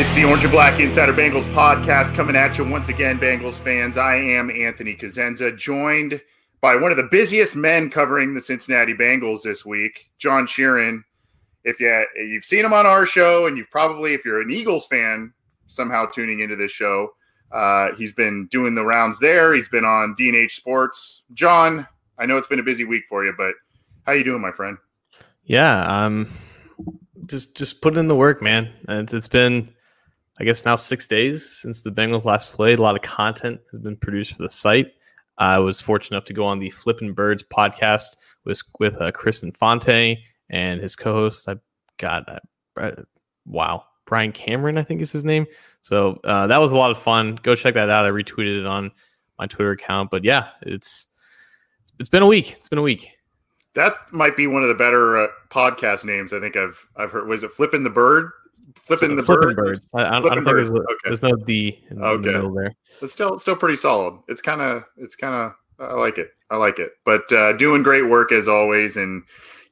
It's the Orange and Black Insider Bengals podcast coming at you once again, Bengals fans. I am Anthony Cosenza, joined by one of the busiest men covering the Cincinnati Bengals this week, John Sheeran. If you you've seen him on our show, and you've probably, if you're an Eagles fan, somehow tuning into this show, uh, he's been doing the rounds there. He's been on DNH Sports. John, I know it's been a busy week for you, but how you doing, my friend? Yeah, um, just just put in the work, man. It's, it's been I guess now six days since the Bengals last played. A lot of content has been produced for the site. I was fortunate enough to go on the Flippin' Birds podcast with with uh, Chris Infante and his co-host. I got uh, wow, Brian Cameron, I think is his name. So uh, that was a lot of fun. Go check that out. I retweeted it on my Twitter account. But yeah, it's it's been a week. It's been a week. That might be one of the better uh, podcast names I think I've I've heard. Was it Flipping the Bird? Flipping the flipping bird. birds. I, I, don't think there's, okay. there's no D in okay. the middle there. It's still still pretty solid. It's kind of it's kind of I like it. I like it. But uh, doing great work as always, and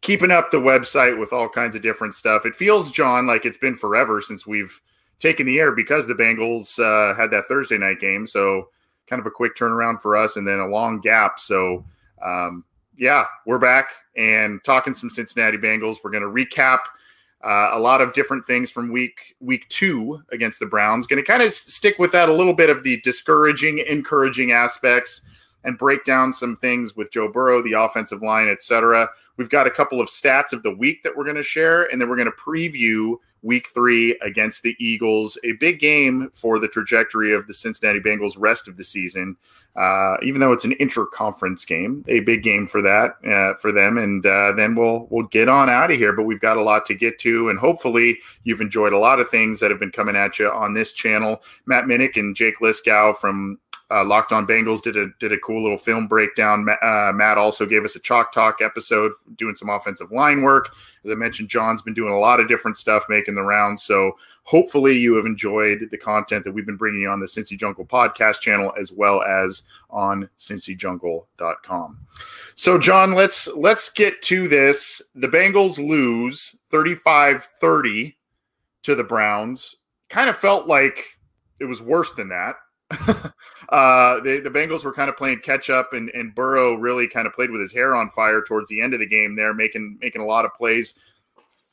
keeping up the website with all kinds of different stuff. It feels, John, like it's been forever since we've taken the air because the Bengals uh, had that Thursday night game. So kind of a quick turnaround for us, and then a long gap. So. Um, yeah, we're back and talking some Cincinnati Bengals. We're going to recap uh, a lot of different things from week week two against the Browns. Going to kind of stick with that a little bit of the discouraging, encouraging aspects, and break down some things with Joe Burrow, the offensive line, etc. We've got a couple of stats of the week that we're going to share, and then we're going to preview week three against the Eagles, a big game for the trajectory of the Cincinnati Bengals rest of the season. Uh, even though it's an inter-conference game, a big game for that uh, for them, and uh, then we'll we'll get on out of here. But we've got a lot to get to, and hopefully you've enjoyed a lot of things that have been coming at you on this channel. Matt Minnick and Jake Liskow from uh, Locked On Bengals did a did a cool little film breakdown. Uh, Matt also gave us a chalk talk episode, doing some offensive line work. As I mentioned, John's been doing a lot of different stuff, making the rounds. So hopefully, you have enjoyed the content that we've been bringing on the Cincy Jungle podcast channel as well as on cincyjungle.com. So, John, let's let's get to this. The Bengals lose 35-30 to the Browns. Kind of felt like it was worse than that uh, the, the Bengals were kind of playing catch up, and, and Burrow really kind of played with his hair on fire towards the end of the game there, making making a lot of plays.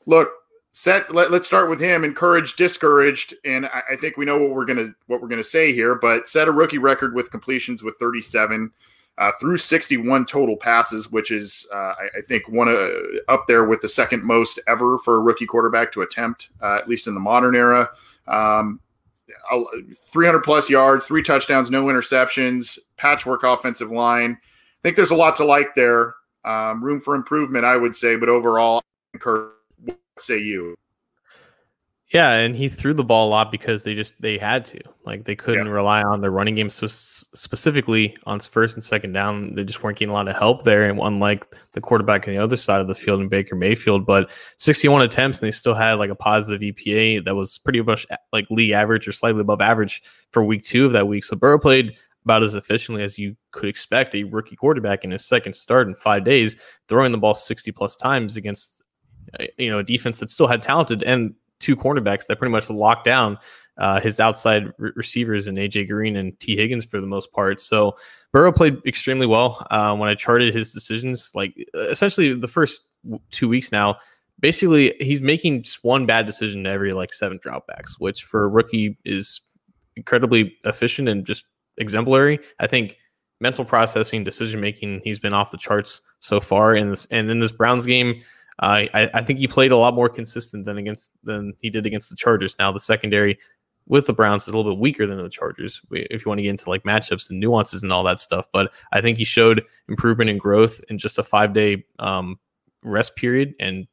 Look, set. Let, us start with him. Encouraged, discouraged, and I, I, think we know what we're gonna what we're gonna say here. But set a rookie record with completions with 37. Uh, through 61 total passes, which is, uh, I, I, think, one uh, up there with the second most ever for a rookie quarterback to attempt, uh, at least in the modern era. Um, 300 plus yards, three touchdowns, no interceptions, patchwork offensive line. I think there's a lot to like there. Um, room for improvement, I would say, but overall, what say you? Yeah, and he threw the ball a lot because they just they had to. Like they couldn't yeah. rely on their running game so specifically on first and second down. They just weren't getting a lot of help there. And unlike the quarterback on the other side of the field in Baker Mayfield, but 61 attempts and they still had like a positive EPA that was pretty much like league average or slightly above average for week two of that week. So Burrow played about as efficiently as you could expect a rookie quarterback in his second start in five days, throwing the ball 60 plus times against uh, you know a defense that still had talented and two cornerbacks that pretty much locked down uh, his outside re- receivers and AJ Green and Tee Higgins for the most part. So Burrow played extremely well. Uh, when I charted his decisions, like essentially the first two weeks now, basically he's making just one bad decision every like seven dropbacks, which for a rookie is incredibly efficient and just exemplary. I think mental processing, decision making, he's been off the charts so far. In this and in this Browns game, uh, I, I think he played a lot more consistent than against than he did against the Chargers. Now the secondary with the Browns is a little bit weaker than the Chargers if you want to get into like matchups and nuances and all that stuff. But I think he showed improvement and growth in just a five day um, rest period. And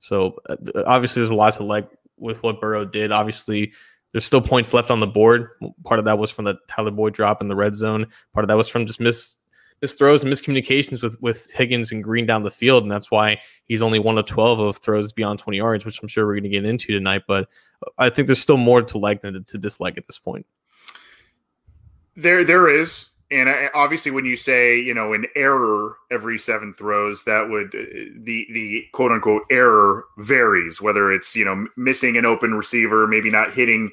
so uh, obviously there's a lot to like with what Burrow did. Obviously, there's still points left on the board. Part of that was from the Tyler Boyd drop in the red zone. Part of that was from just miss miss throws and miscommunications with with Higgins and Green down the field, and that's why he's only one of twelve of throws beyond twenty yards, which I'm sure we're going to get into tonight. But I think there's still more to like than to, to dislike at this point. There, there is, and obviously, when you say you know an error every seven throws, that would uh, the the quote unquote error varies. Whether it's you know missing an open receiver, maybe not hitting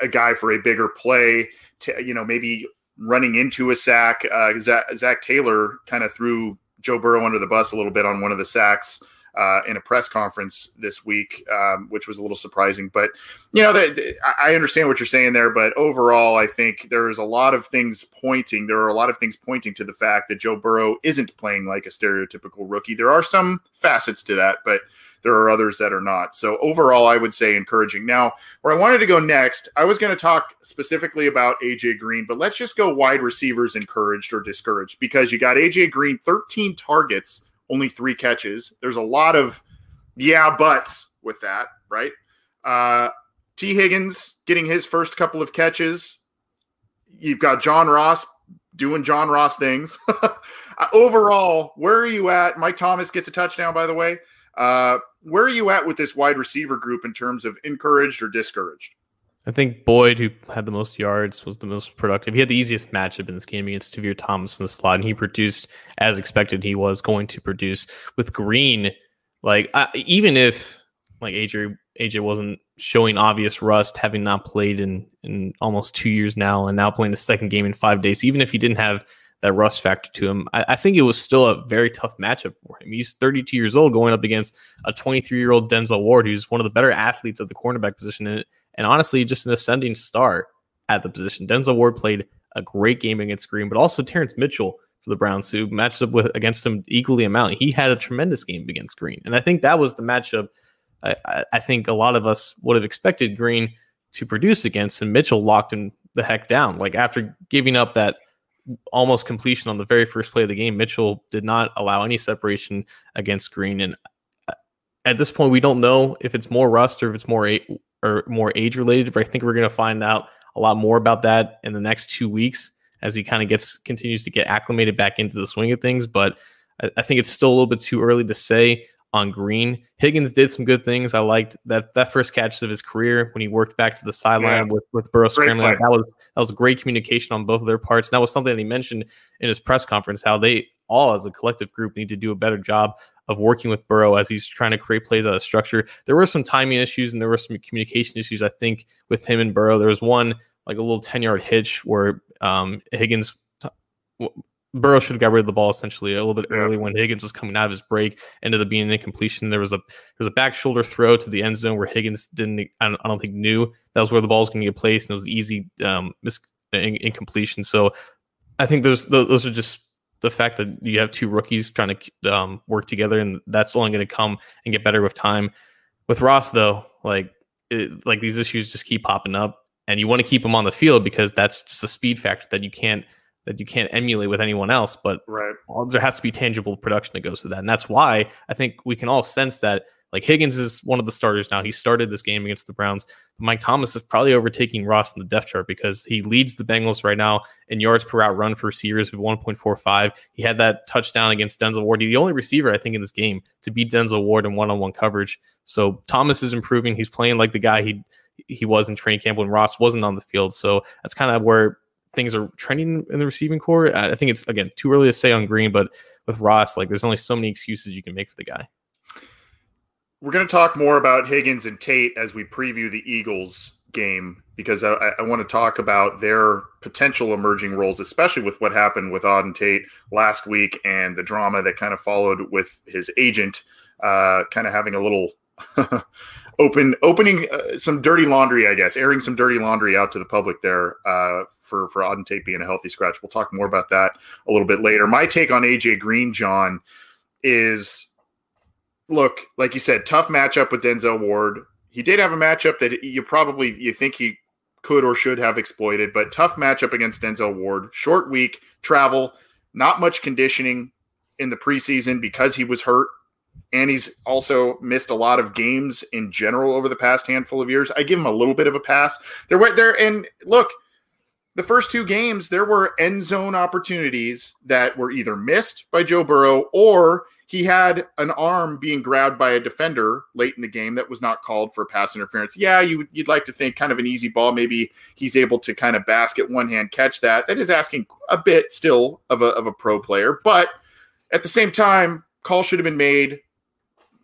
a guy for a bigger play, to, you know maybe running into a sack. Uh, Zac, Zac Taylor kind of threw Joe Burrow under the bus a little bit on one of the sacks uh, in a press conference this week, um, which was a little surprising. But you know, the, the, I understand what you're saying there. But overall, I think there's a lot of things pointing. There are a lot of things pointing to the fact that Joe Burrow isn't playing like a stereotypical rookie. There are some facets to that, but there are others that are not. So overall, I would say encouraging. Now, where I wanted to go next, I was going to talk specifically about AJ Green, but let's just go wide receivers encouraged or discouraged because you got AJ Green 13 targets only three catches. There's a lot of yeah buts with that, right? Uh, Tee Higgins getting his first couple of catches. You've got John Ross doing John Ross things. Uh, overall, where are you at? Mike Thomas gets a touchdown, by the way. Uh, where are you at with this wide receiver group in terms of encouraged or discouraged? I think Boyd, who had the most yards, was the most productive. He had the easiest matchup in this game against Tavierre Thomas in the slot, and he produced as expected. He was going to produce with Green. Like even if like AJ AJ wasn't showing obvious rust, having not played in in almost two years now, and now playing the second game in five days. Even if he didn't have that rust factor to him, I, I think it was still a very tough matchup for him. He's 32 years old, going up against a 23 year old Denzel Ward, who's one of the better athletes at the cornerback position. And and honestly, just an ascending star at the position. Denzel Ward played a great game against Green, but also Terrance Mitchell for the Browns, who matched up with against him equally amount. He had a tremendous game against Green, and I think that was the matchup. I, I think a lot of us would have expected Green to produce against, and Mitchell locked him the heck down. Like after giving up that almost completion on the very first play of the game, Mitchell did not allow any separation against Green, and uh, at this point, we don't know if it's more rust or if it's more or more age related. But I think we're going to find out a lot more about that in the next two weeks as he kind of gets continues to get acclimated back into the swing of things. But I, I, think it's still a little bit too early to say on Green. Higgins did some good things. I liked that that first catch of his career when he worked back to the sideline yeah. with with Burrow scrambling. That was that was great communication on both of their parts. And that was something that he mentioned in his press conference how they all as a collective group need to do a better job of working with Burrow as he's trying to create plays out of structure. There were some timing issues and there were some communication issues, I think, with him and Burrow. There was one like a little 10 yard hitch where um, Higgins. Burrow should have got rid of the ball essentially a little bit early when Higgins was coming out of his break, ended up being an incompletion. There was a there was a back shoulder throw to the end zone where Higgins didn't I don't, I don't think knew that was where the ball was going to get placed, and it was easy um, mis- in- incompletion. So I think those those are just the fact that you have two rookies trying to um, work together, and that's only going to come and get better with time. With Ross, though, like it, like these issues just keep popping up, and you want to keep him on the field because that's just a speed factor that you can't that you can't emulate with anyone else. But right. there has to be tangible production that goes with that, and that's why I think we can all sense that like Higgins is one of the starters now. He started this game against the Browns. Mike Thomas is probably overtaking Ross in the depth chart because he leads the Bengals right now in yards per route run for receivers of 1.45. He had that touchdown against Denzel Ward. He's the only receiver I think in this game to beat Denzel Ward in one-on-one coverage. So Thomas is improving. He's playing like the guy he he was in training camp when Ross wasn't on the field. So that's kind of where things are trending in the receiving corps. I think it's again too early to say on Green, but with Ross, like there's only so many excuses you can make for the guy. We're going to talk more about Higgins and Tate as we preview the Eagles game because I, I, want to talk about their potential emerging roles, especially with what happened with Auden Tate last week and the drama that kind of followed with his agent, uh, kind of having a little open opening uh, some dirty laundry, I guess, airing some dirty laundry out to the public there uh, for for Auden Tate being a healthy scratch. We'll talk more about that a little bit later. My take on AJ Green, John, is look like you said, tough matchup with Denzel Ward. He did have a matchup that you probably you think he could or should have exploited, but tough matchup against Denzel Ward. Short week, travel, not much conditioning in the preseason because he was hurt and he's also missed a lot of games in general over the past handful of years. I give him a little bit of a pass. There were there and look, the first two games there were end zone opportunities that were either missed by Joe Burrow or he had an arm being grabbed by a defender late in the game that was not called for pass interference. Yeah, you would like to think kind of an easy ball. Maybe he's able to kind of basket one hand catch that. That is asking a bit still of a of a pro player, but at the same time, call should have been made.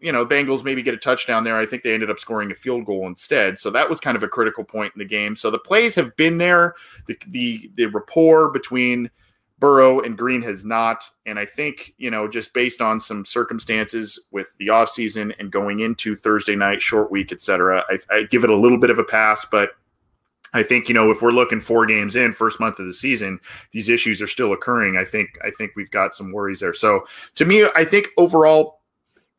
You know, Bengals maybe get a touchdown there. I think they ended up scoring a field goal instead. So that was kind of a critical point in the game. So the plays have been there. The the the rapport between Burrow and Green has not. And I think, you know, just based on some circumstances with the offseason and going into Thursday night, short week, et cetera, I, I give it a little bit of a pass, but I think you know if we're looking four games in, first month of the season, these issues are still occurring. I think I think we've got some worries there. So to me, I think overall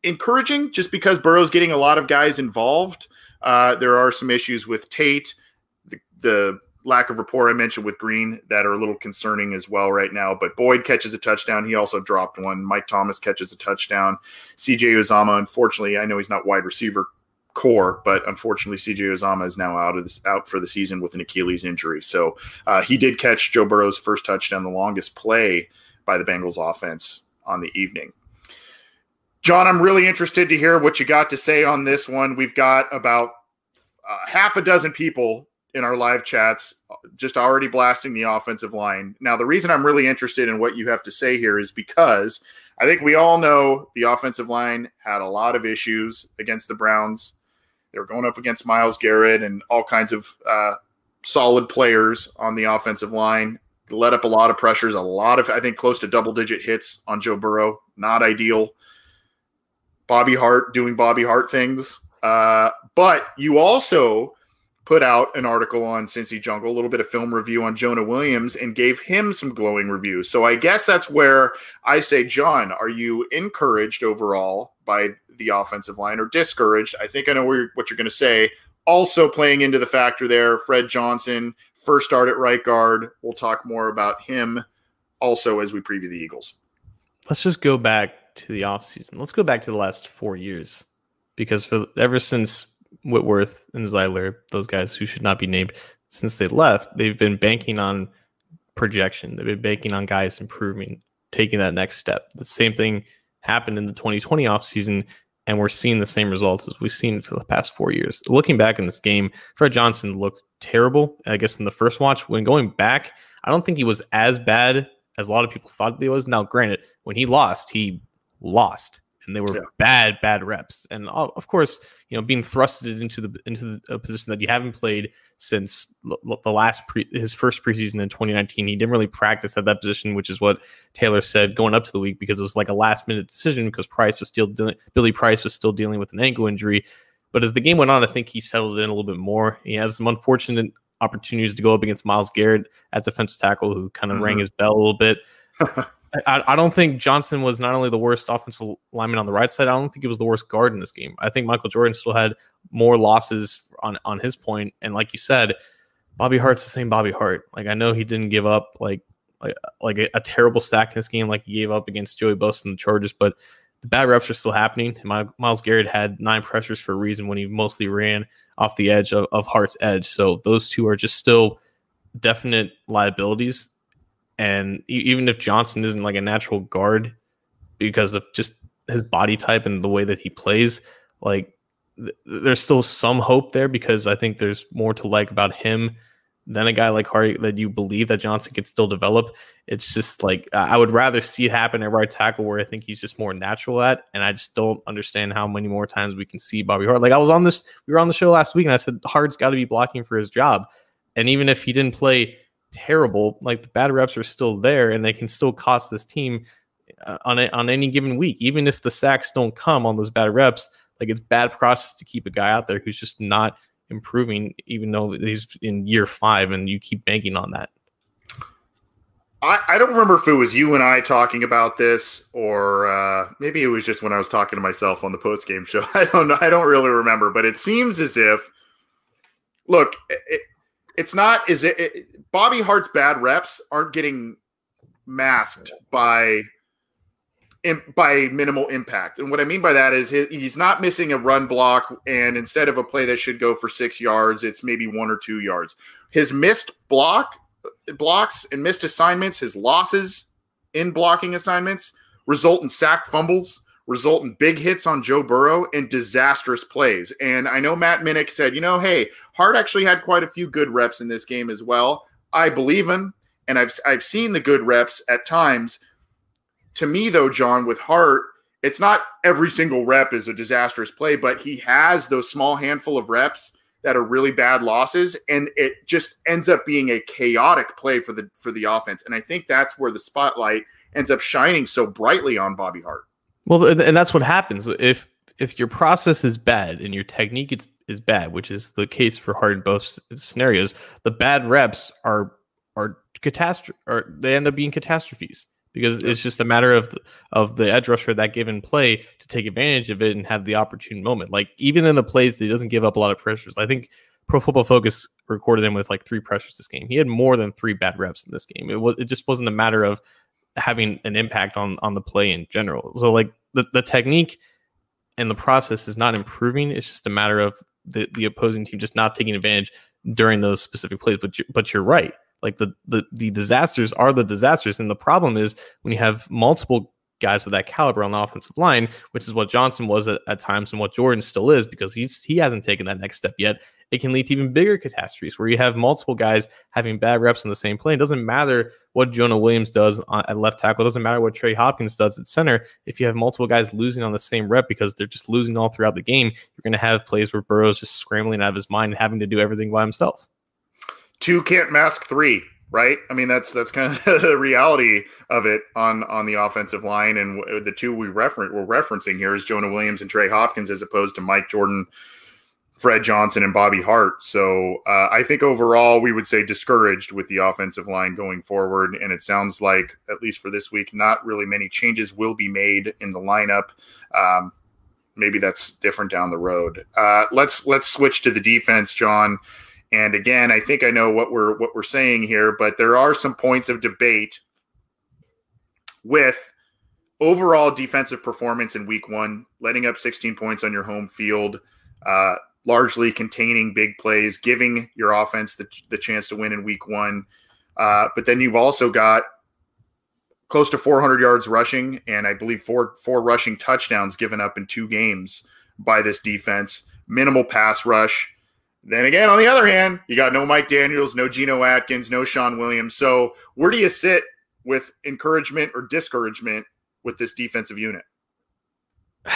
encouraging, just because Burrow's getting a lot of guys involved. Uh, there are some issues with Tate, the, the lack of rapport I mentioned with Green that are a little concerning as well right now. But Boyd catches a touchdown. He also dropped one. Mike Thomas catches a touchdown. CJ Uzomah, unfortunately, I know he's not wide receiver corps, but unfortunately, CJ Uzomah is now out of this, out for the season with an Achilles injury. So uh, he did catch Joe Burrow's first touchdown, the longest play by the Bengals offense on the evening. John, I'm really interested to hear what you got to say on this one. We've got about uh, half a dozen people in our live chats just already blasting the offensive line. Now, the reason I'm really interested in what you have to say here is because I think we all know the offensive line had a lot of issues against the Browns. They were going up against Myles Garrett and all kinds of uh, solid players on the offensive line. Let up a lot of pressures, a lot of, I think, close to double digit hits on Joe Burrow. Not ideal. Bobby Hart doing Bobby Hart things. Uh, but you also put out an article on Cincy Jungle, a little bit of film review on Jonah Williams, and gave him some glowing reviews. So I guess that's where I say, John, are you encouraged overall by the offensive line or discouraged? I think I know what you're going to say. Also playing into the factor there, Fred Johnson, first start at right guard. We'll talk more about him also as we preview the Eagles. Let's just go back to the offseason. Let's go back to the last four years because for ever since Whitworth and Zeitler, those guys who should not be named, since they left, they've been banking on projection. They've been banking on guys improving, taking that next step. The same thing happened in the 2020 offseason, and we're seeing the same results as we've seen for the past four years. Looking back in this game, Fred Johnson looked terrible, I guess, in the first watch. When going back, I don't think he was as bad as a lot of people thought he was. Now, granted, when he lost, he lost and they were yeah. bad, bad reps. And of course, you know, being thrusted into the into the position that you haven't played since the last pre his first preseason in 2019. He didn't really practice at that position, which is what Taylor said going up to the week because it was like a last minute decision because Price was still dealing, Billy Price was still dealing with an ankle injury. But as the game went on, I think he settled in a little bit more. He had some unfortunate opportunities to go up against Myles Garrett at defensive tackle, who kind of mm-hmm. rang his bell a little bit. I, I, don't think Johnson was not only the worst offensive lineman on the right side. I don't think he was the worst guard in this game. I think Michael Jordan still had more losses on on his point. And like you said, Bobby Hart's the same Bobby Hart. Like I know he didn't give up like like like a, a terrible stack in this game like he gave up against Joey Bosa and the Chargers, but the bad reps are still happening. My, Myles Garrett had nine pressures for a reason when he mostly ran off the edge of, of Hart's edge. So those two are just still definite liabilities and even if Johnson isn't like a natural guard because of just his body type and the way that he plays, like th- there's still some hope there because I think there's more to like about him than a guy like Hardy that you believe that Johnson could still develop. It's just like I would rather see it happen at right tackle where I think he's just more natural at, and I just don't understand how many more times we can see Bobby Hart. Like I was on this, we were on the show last week, and I said Hart's got to be blocking for his job, and even if he didn't play terrible, like the bad reps are still there and they can still cost this team uh, on a, on any given week. Even if the sacks don't come on those bad reps, like it's bad process to keep a guy out there who's just not improving, even though he's in year five and you keep banking on that. I, I don't remember if it was you and I talking about this or uh, maybe it was just when I was talking to myself on the post game show. I don't know. I don't really remember, but it seems as if look, it, it's not is it, it Bobby Hart's bad reps aren't getting masked by by minimal impact. And what I mean by that is he's not missing a run block, and instead of a play that should go for six yards, it's maybe one or two yards. His missed block blocks and missed assignments, his losses in blocking assignments result in sack fumbles, result in big hits on Joe Burrow and disastrous plays. And I know Matt Minnick said, you know, hey, Hart actually had quite a few good reps in this game as well. I believe him, and I've I've seen the good reps at times. To me, though, John, with Hart, it's not every single rep is a disastrous play, but he has those small handful of reps that are really bad losses, and it just ends up being a chaotic play for the for the offense. And I think that's where the spotlight ends up shining so brightly on Bobby Hart. Well, and that's what happens if if your process is bad and your technique is, is bad, which is the case for Hart in both scenarios. The bad reps are are catastrophe, or they end up being catastrophes because it's just a matter of of the edge rusher that given play to take advantage of it and have the opportune moment. Like even in the plays, he doesn't give up a lot of pressures. I think Pro Football Focus recorded him with like three pressures this game. He had more than three bad reps in this game. It was it just wasn't a matter of having an impact on on the play in general. So like the, the technique and the process is not improving. It's just a matter of the, the opposing team just not taking advantage during those specific plays. But you, but you're right. Like the, the the disasters are the disasters, and the problem is when you have multiple guys with that caliber on the offensive line, which is what Johnson was at, at, times and what Jordan still is because he's he hasn't taken that next step yet. It can lead to even bigger catastrophes where you have multiple guys having bad reps on the same play. It doesn't matter what Jonah Williams does at left tackle. It doesn't matter what Trey Hopkins does at center. If you have multiple guys losing on the same rep because they're just losing all throughout the game, you're going to have plays where Burrow's just scrambling out of his mind and having to do everything by himself. Two can't mask three right? I mean, that's that's kind of the reality of it on on the offensive line. And the two we reference we're referencing here is Jonah Williams and Trey Hopkins, as opposed to Mike Jordan, Fred Johnson, and Bobby Hart. So uh, I think overall we would say discouraged with the offensive line going forward. And it sounds like at least for this week, not really many changes will be made in the lineup. Um, maybe that's different down the road. Uh, let's let's switch to the defense, John. And again, I think I know what we're what we're saying here, but there are some points of debate with overall defensive performance in week one, letting up 16 points on your home field, uh, largely containing big plays, giving your offense the, the chance to win in week one. Uh, but then you've also got close to 400 yards rushing, and I believe four four rushing touchdowns given up in two games by this defense. Minimal pass rush. Then again, on the other hand, you got no Mike Daniels, no Geno Atkins, no Shawn Williams. So where do you sit with encouragement or discouragement with this defensive unit?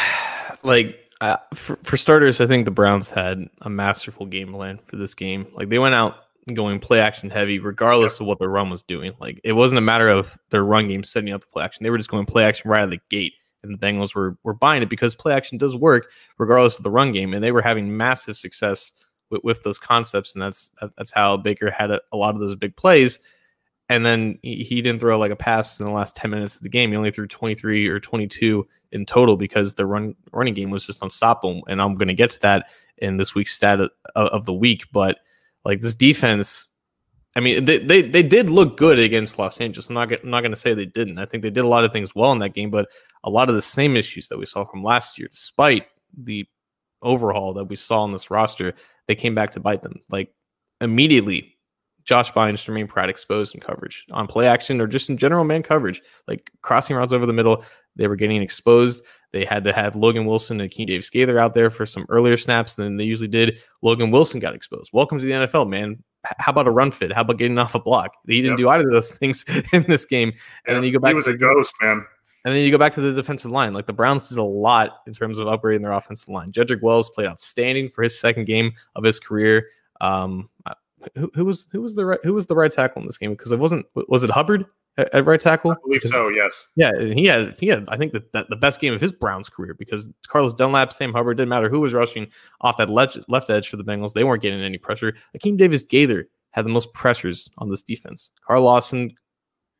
Like uh, for, for starters, I think the Browns had a masterful game plan for this game. Like they went out going play action heavy, regardless of what the run was doing. Like it wasn't a matter of their run game setting up the play action; they were just going play action right out of the gate. And the Bengals were were buying it because play action does work regardless of the run game, and they were having massive success with, with those concepts, and that's that's how Baker had a, a lot of those big plays. And then he, he didn't throw like a pass in the last 10 minutes of the game. He only threw 23 or 22 in total because the run running game was just unstoppable. And I'm going to get to that in this week's stat of, of the week. But like this defense, I mean, they, they, they did look good against Los Angeles. I'm not, I'm not going to say they didn't. I think they did a lot of things well in that game, but a lot of the same issues that we saw from last year, despite the overhaul that we saw on this roster, they came back to bite them. Like immediately, Josh Bynes, Jermaine Pratt exposed in coverage on play action or just in general man coverage, like crossing routes over the middle. They were getting exposed. They had to have Logan Wilson and Akeem Davis Gaither out there for some earlier snaps than they usually did. Logan Wilson got exposed. Welcome to the NFL, man. How about a run fit? How about getting off a block? He didn't yep. do either of those things in this game. And then you go back. He was to, a ghost, man. And then you go back to the defensive line. Like the Browns did a lot in terms of upgrading their offensive line. Jedrick Wills played outstanding for his second game of his career. Um, who, who, was who was the right who was the right tackle in this game? Because it wasn't was it Hubbard at, at right tackle? I believe so. Yes. Yeah, he had he had I think that, that the best game of his Browns career because Carlos Dunlap, Sam Hubbard didn't matter who was rushing off that left left edge for the Bengals. They weren't getting any pressure. Akeem Davis Gaither had the most pressures on this defense. Carl Lawson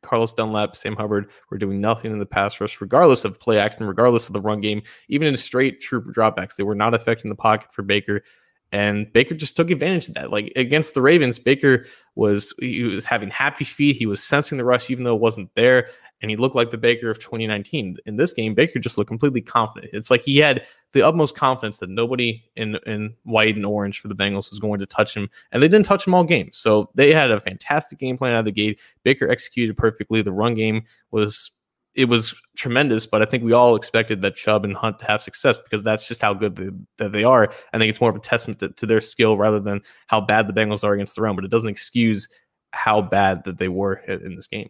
Carlos Dunlap, Sam Hubbard were doing nothing in the pass rush, regardless of play action, regardless of the run game, even in straight true dropbacks. They were not affecting the pocket for Baker. And Baker just took advantage of that. Like against the Ravens, Baker was he was having happy feet. He was sensing the rush even though it wasn't there and he looked like the Baker of 2019. In this game, Baker just looked completely confident. It's like he had the utmost confidence that nobody in in white and orange for the Bengals was going to touch him, and they didn't touch him all game. So they had a fantastic game plan out of the gate. Baker executed perfectly. The run game was it was tremendous, but I think we all expected that Chubb and Hunt to have success because that's just how good they, that they are. I think it's more of a testament to, to their skill rather than how bad the Bengals are against the run, but it doesn't excuse how bad that they were in this game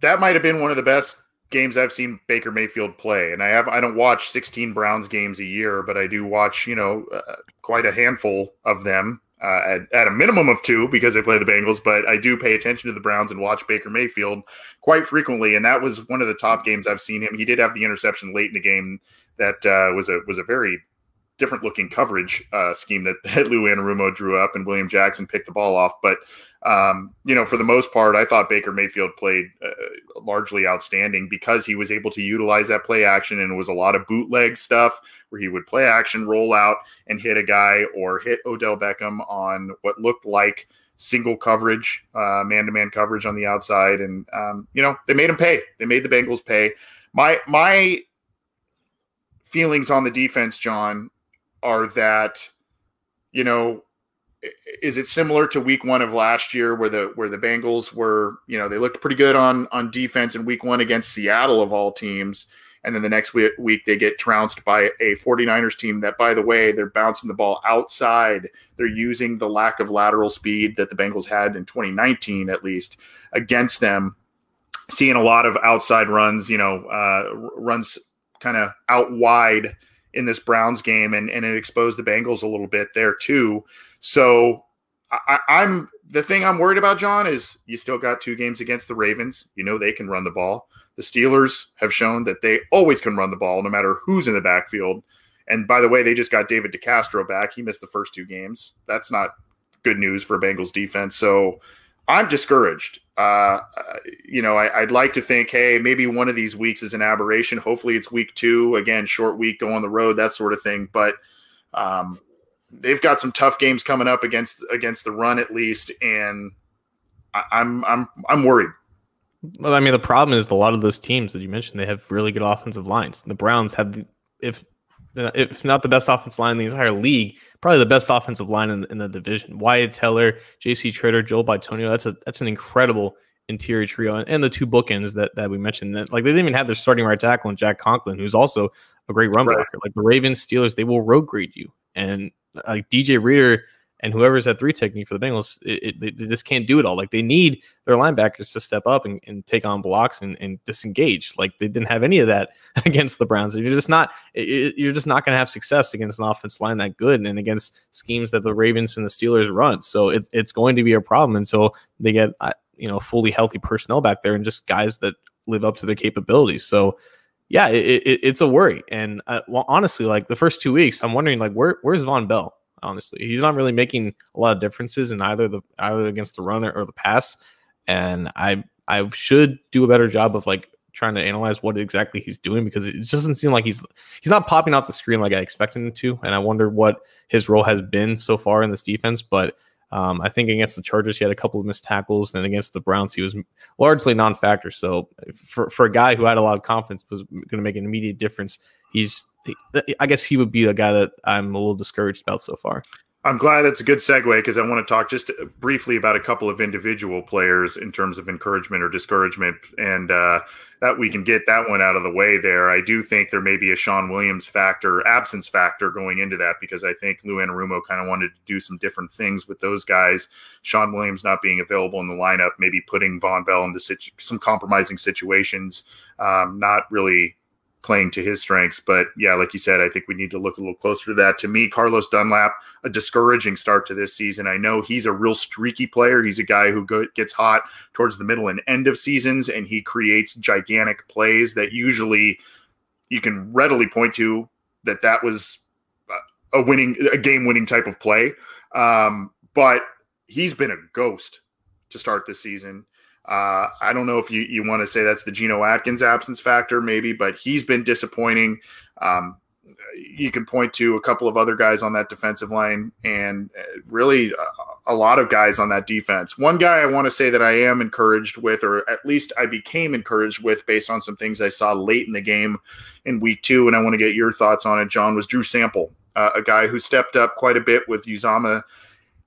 that might have been one of the best games I've seen Baker Mayfield play. And I have I don't watch 16 Browns games a year, but I do watch, you know, uh, quite a handful of them. Uh, at, at a minimum of two because they play the Bengals, but I do pay attention to the Browns and watch Baker Mayfield quite frequently, and that was one of the top games I've seen him. He did have the interception late in the game that uh, was a was a very different looking coverage uh, scheme that, that Lou Anarumo drew up, and William Jackson picked the ball off. But um, you know, for the most part, I thought Baker Mayfield played uh, largely outstanding because he was able to utilize that play action, and it was a lot of bootleg stuff where he would play action, roll out, and hit a guy or hit Odell Beckham on what looked like single coverage, man to man coverage on the outside, and um, you know they made him pay. They made the Bengals pay. My my feelings on the defense, John, are that you know is it similar to week one of last year where the where the Bengals were, you know, they looked pretty good on on defense in week one against Seattle of all teams. And then the next week, they get trounced by a 49ers team that, by the way, they're bouncing the ball outside. They're using the lack of lateral speed that the Bengals had in 2019, at least, against them. Seeing a lot of outside runs, you know, uh, runs kind of out wide in this Browns game, and, and it exposed the Bengals a little bit there too. So I, I'm the thing I'm worried about, John, is you still got two games against the Ravens. You know they can run the ball. The Steelers have shown that they always can run the ball, no matter who's in the backfield. And by the way, they just got David DeCastro back. He missed the first two games. That's not good news for Bengals defense. So I'm discouraged. Uh, you know, I, would like to think, hey, maybe one of these weeks is an aberration. Hopefully, it's week two again, short week, go on the road, that sort of thing. But um, they've got some tough games coming up against against the run at least, and I, I'm I'm I'm worried. Well, I mean, the problem is a lot of those teams that you mentioned they have really good offensive lines. The Browns have, if Uh, if not the best offensive line in the entire league, probably the best offensive line in, in the division. Wyatt Teller, J.C. Tretter, Joel Bitonio. That's a that's an incredible interior trio, and, and the two bookends that that we mentioned. That like they didn't even have their starting right tackle in Jack Conklin, who's also a great run right. blocker. Like the Ravens, Steelers, they will road grade you, and uh, like DJ Reader and whoever's at three technique for the Bengals, it, it, they just can't do it all. Like they need their linebackers to step up and, and take on blocks and, and, disengage. Like they didn't have any of that against the Browns. You're just not you're just not going to have success against an offense line that good and against schemes that the Ravens and the Steelers run. So it, it's going to be a problem until they get uh, you know fully healthy personnel back there and just guys that live up to their capabilities. So yeah, it, it, it's a worry. And uh, well, honestly, like the first two weeks, I'm wondering like where where's Vonn Bell? Honestly, he's not really making a lot of differences in either the either against the runner or the pass. And I I should do a better job of like trying to analyze what exactly he's doing because it doesn't seem like he's he's not popping off the screen like I expected him to. And I wonder what his role has been so far in this defense. But um, I think against the Chargers, he had a couple of missed tackles, and against the Browns, he was largely non-factor. So for for a guy who had a lot of confidence was going to make an immediate difference, he's I guess he would be a guy that I'm a little discouraged about so far. I'm glad that's a good segue because I want to talk just briefly about a couple of individual players in terms of encouragement or discouragement, and uh, that we can get that one out of the way there. I do think there may be a Shawn Williams factor, absence factor going into that because I think Lou Anarumo kind of wanted to do some different things with those guys. Shawn Williams not being available in the lineup, maybe putting Vonn Bell into situ- some compromising situations, um, not really playing to his strengths. But yeah, like you said, I think we need to look a little closer to that. To me, Carlos Dunlap, a discouraging start to this season. I know he's a real streaky player. He's a guy who go, gets hot towards the middle and end of seasons, and he creates gigantic plays that usually you can readily point to that that was a winning, a game winning type of play. Um, but he's been a ghost to start this season. Uh, I don't know if you, you want to say that's the Geno Atkins absence factor, maybe, but he's been disappointing. Um, you can point to a couple of other guys on that defensive line and uh, really a, lot of guys on that defense. One guy I want to say that I am encouraged with, or at least I became encouraged with based on some things I saw late in the game in week two, and I want to get your thoughts on it, John, was Drew Sample, uh, a guy who stepped up quite a bit with Uzomah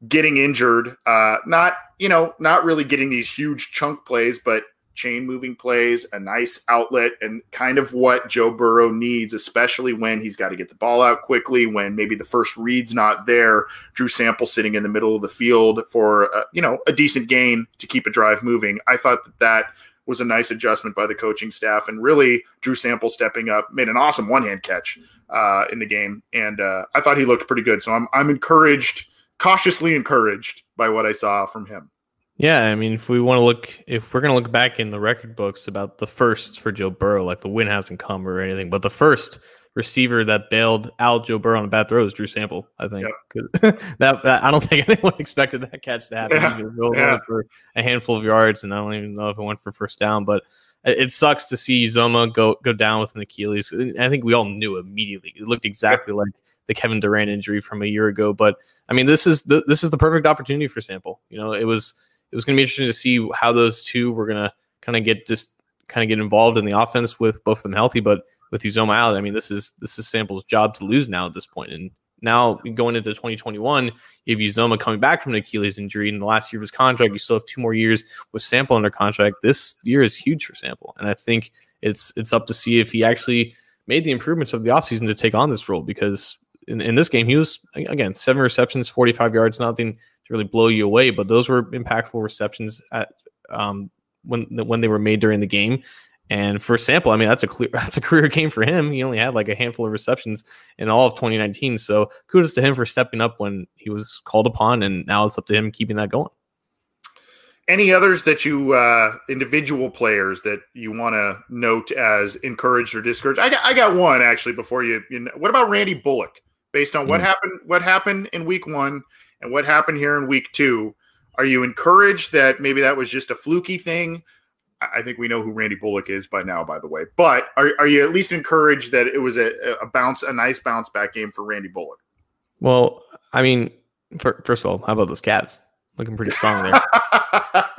getting injured. Uh, not, you know, not really getting these huge chunk plays, but chain moving plays, a nice outlet, and kind of what Joe Burrow needs, especially when he's got to get the ball out quickly, when maybe the first read's not there. Drew Sample sitting in the middle of the field for, uh, you know, a decent gain to keep a drive moving. I thought that that was a nice adjustment by the coaching staff, and really Drew Sample stepping up made an awesome one hand catch uh, in the game, and uh, I thought he looked pretty good. So I'm I'm encouraged, cautiously encouraged by what I saw from him. Yeah, I mean, if we want to look, if we're going to look back in the record books about the first for Joe Burrow, like the win hasn't come or anything, but the first receiver that bailed out Joe Burrow on a bad throw is Drew Sample. I think yep. that, that, I don't think anyone expected that catch to happen. Yeah. yeah. for a handful of yards, and I don't even know if it went for first down. But it sucks to see Zoma go go down with an Achilles. I think we all knew immediately. It looked exactly yep. like the Kevin Durant injury from a year ago. But I mean, this is the, this is the perfect opportunity for Sample. You know, it was it was going to be interesting to see how those two were going to kind of get just kind of get involved in the offense with both of them healthy. But with Uzomah out, I mean, this is this is Sample's job to lose now at this point. And now going into 2021, you have Uzomah coming back from an Achilles injury in the last year of his contract. You still have two more years with Sample under contract. This year is huge for Sample, and I think it's it's up to see if he actually made the improvements of the offseason to take on this role because in, in this game he was again seven receptions, 45 yards, nothing to really blow you away. But those were impactful receptions at um, when when they were made during the game. And for Sample, I mean that's a clear that's a career game for him. He only had like a handful of receptions in all of 2019. So kudos to him for stepping up when he was called upon, and now it's up to him keeping that going. Any others that you uh, individual players that you want to note as encouraged or discouraged? I got I got one actually. Before you, you know, what about Randy Bullock? Based on what mm. happened, what happened in Week One, and what happened here in week two, are you encouraged that maybe that was just a fluky thing? I think we know who Randy Bullock is by now, by the way. But are, are you at least encouraged that it was a, a bounce, a nice bounce back game for Randy Bullock? Well, I mean, for, first of all, how about those Cavs looking pretty strong there?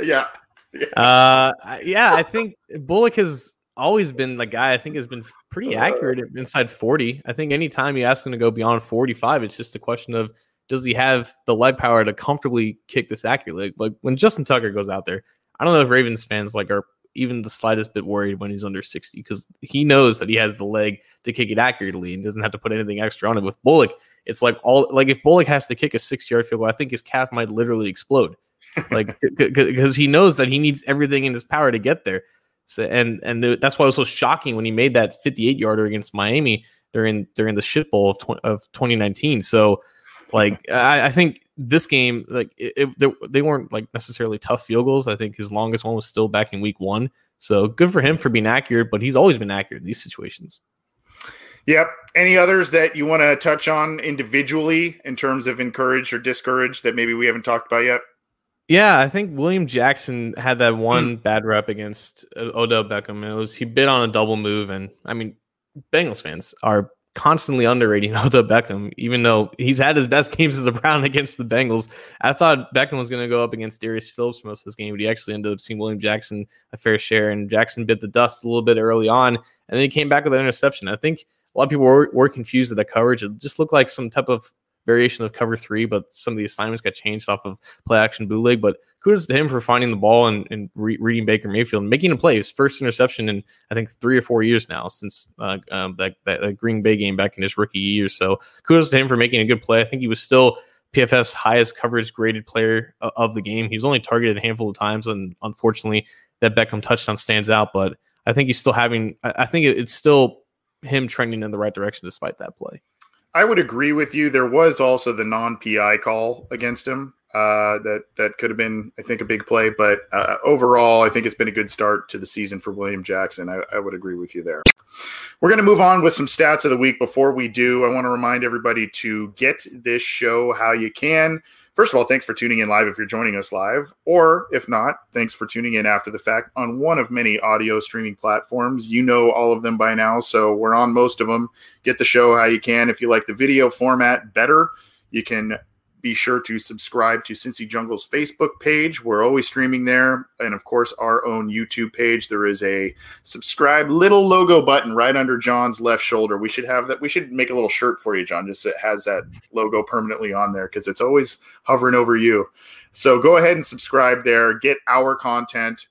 yeah. Yeah. Uh, yeah, I think Bullock has always been the guy I think has been pretty uh. accurate inside 40. I think anytime you ask him to go beyond 45, it's just a question of does he have the leg power to comfortably kick this accurately? Like when Justin Tucker goes out there, I don't know if Ravens fans like are even the slightest bit worried when he's under 60 because he knows that he has the leg to kick it accurately and doesn't have to put anything extra on it. With Bullock, it's like all like if Bullock has to kick a six yard field goal, I think his calf might literally explode. like because he knows that he needs everything in his power to get there. So and and that's why it was so shocking when he made that 58 yarder against Miami during during the shit bowl of, tw- of 2019. So like I, I, think this game, like they weren't like necessarily tough field goals. I think his longest one was still back in week one. So good for him for being accurate, but he's always been accurate in these situations. Yep. Any others that you want to touch on individually in terms of encouraged or discouraged that maybe we haven't talked about yet? Yeah, I think William Jackson had that one mm. bad rep against uh, Odell Beckham. It was he bit on a double move, and I mean, Bengals fans are constantly underrating Odell Beckham, even though he's had his best games as a Brown against the Bengals. I thought Beckham was going to go up against Darius Phillips most of this game, but he actually ended up seeing William Jackson a fair share, and Jackson bit the dust a little bit early on, and then he came back with an interception. I think a lot of people were, were confused at the coverage. It just looked like some type of variation of cover three, but some of the assignments got changed off of play action bootleg. But kudos to him for finding the ball and, and re- reading Baker Mayfield and making a play. His first interception in I think three or four years now since uh, um, that, that, that Green Bay game back in his rookie year. So kudos to him for making a good play. I think he was still PFF's highest coverage graded player of the game. He was only targeted a handful of times, and unfortunately, that Beckham touchdown stands out. But I think he's still having. I think it's still him trending in the right direction despite that play. I would agree with you. There was also the non PI call against him. Uh, that that could have been, I think, a big play. But uh, overall, I think it's been a good start to the season for William Jackson. I, I would agree with you there. We're going to move on with some stats of the week. Before we do, I want to remind everybody to get this show how you can. First of all, thanks for tuning in live if you're joining us live, or if not, thanks for tuning in after the fact on one of many audio streaming platforms. You know all of them by now, so we're on most of them. Get the show how you can. If you like the video format better, you can be sure to subscribe to Cincy Jungle's Facebook page. We're always streaming there. And of course, our own YouTube page. There is a subscribe little logo button right under John's left shoulder. We should have that. We should make a little shirt for you, John, just it has that logo permanently on there because it's always hovering over you. So go ahead and subscribe there. Get our content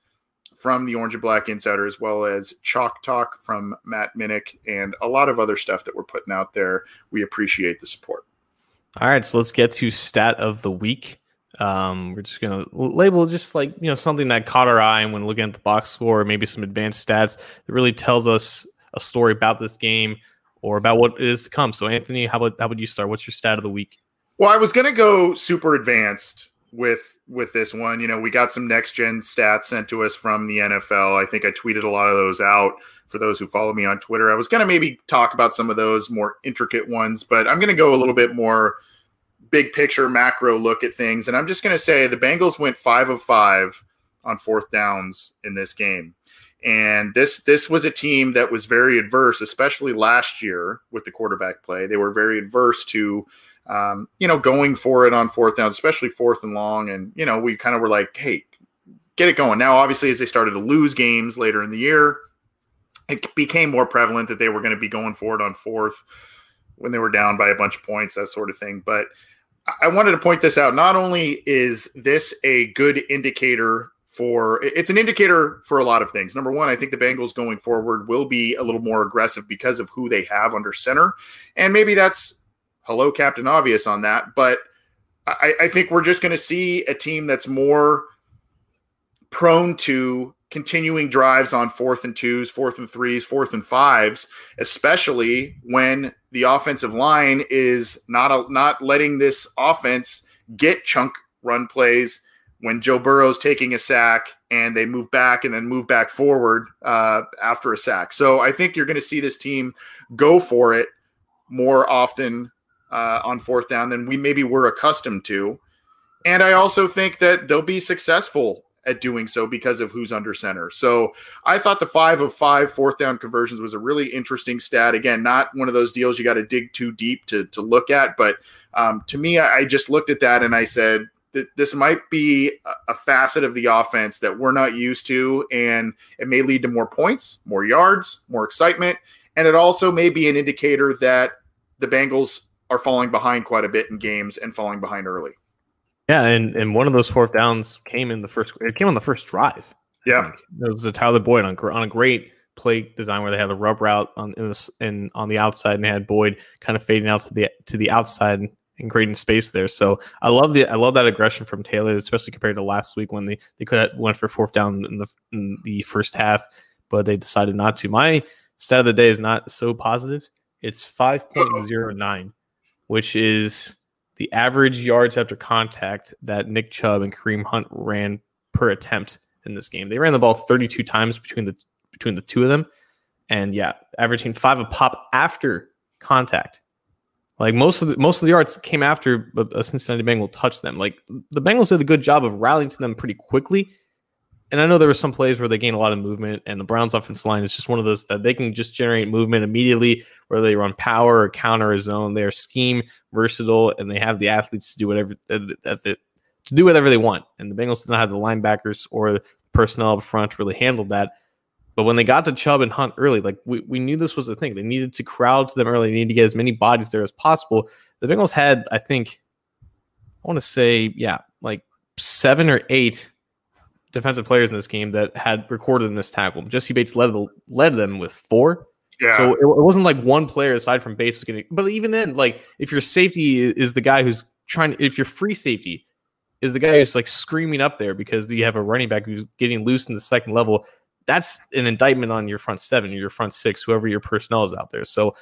from the Orange and Black Insider, as well as Chalk Talk from Matt Minnick and a lot of other stuff that we're putting out there. We appreciate the support. All right, so let's get to stat of the week. Um, we're just gonna label just like you know something that caught our eye when looking at the box score, maybe some advanced stats that really tells us a story about this game or about what is to come. So, Anthony, how about how would you start? What's your stat of the week? Well, I was gonna go super advanced with with this one. You know, we got some next gen stats sent to us from the NFL. I think I tweeted a lot of those out for those who follow me on Twitter. I was going to maybe talk about some of those more intricate ones, but I'm going to go a little bit more big picture, macro look at things. And I'm just going to say the Bengals went five of five on fourth downs in this game. And this this was a team that was very adverse, especially last year with the quarterback play. They were very adverse to, um, you know, going for it on fourth down, especially fourth and long. And you know, we kind of were like, hey, get it going. Now, obviously, as they started to lose games later in the year, it became more prevalent that they were going to be going forward on fourth when they were down by a bunch of points, that sort of thing. But I wanted to point this out. Not only is this a good indicator for it's an indicator for a lot of things. Number one, I think the Bengals going forward will be a little more aggressive because of who they have under center. And maybe that's hello, Captain Obvious on that. But I, I think we're just going to see a team that's more prone to continuing drives on fourth and twos, fourth and threes, fourth and fives, especially when the offensive line is not a, not letting this offense get chunk run plays when Joe Burrow's taking a sack and they move back and then move back forward uh, after a sack. So I think you're going to see this team go for it more often uh, on fourth down than we maybe were accustomed to. And I also think that they'll be successful at doing so because of who's under center. So I thought the five of five fourth down conversions was a really interesting stat. Again, not one of those deals you got to dig too deep to, to look at, but um, to me, I, I just looked at that and I said, that this might be a facet of the offense that we're not used to, and it may lead to more points, more yards, more excitement, and it also may be an indicator that the Bengals are falling behind quite a bit in games and falling behind early. Yeah, and, and one of those fourth downs came in the first. It came on the first drive. Yeah, it was a Tyler Boyd on on a great play design where they had the rub route on in this and on the outside, and they had Boyd kind of fading out to the to the outside and creating space there. So I love the I love that aggression from Taylor, especially compared to last week when they they could have went for fourth down in the in the first half, but they decided not to. My stat of the day is not so positive. It's five point zero nine, which is the average yards after contact that Nick Chubb and Kareem Hunt ran per attempt in this game. They ran the ball 32 times between the between the two of them, and yeah, averaging five a pop after contact. Like most of the most of the yards came after a uh, Cincinnati Bengal touched them. Like the Bengals did a good job of rallying to them pretty quickly. And I know there were some plays where they gain a lot of movement, and the Browns' offensive line is just one of those that they can just generate movement immediately whether they run power or counter a zone. They're scheme versatile and they have the athletes to do whatever uh, to do whatever they want. And the Bengals did not have the linebackers or the personnel up front to really handle that. But when they got to Chubb and Hunt early, like we, we knew this was the thing. They needed to crowd to them early. They needed to get as many bodies there as possible. The Bengals had, I think, I want to say, yeah, like seven or eight defensive players in this game that had recorded in this tackle. Jessie Bates led the, led them with four. Yeah. So it, it, wasn't like one player aside from Bates was getting. But even then, like if your safety is the guy who's trying, if your free safety is the guy who's like screaming up there because you have a running back who's getting loose in the second level, that's an indictment on your front seven, your front six, whoever your personnel is out there. So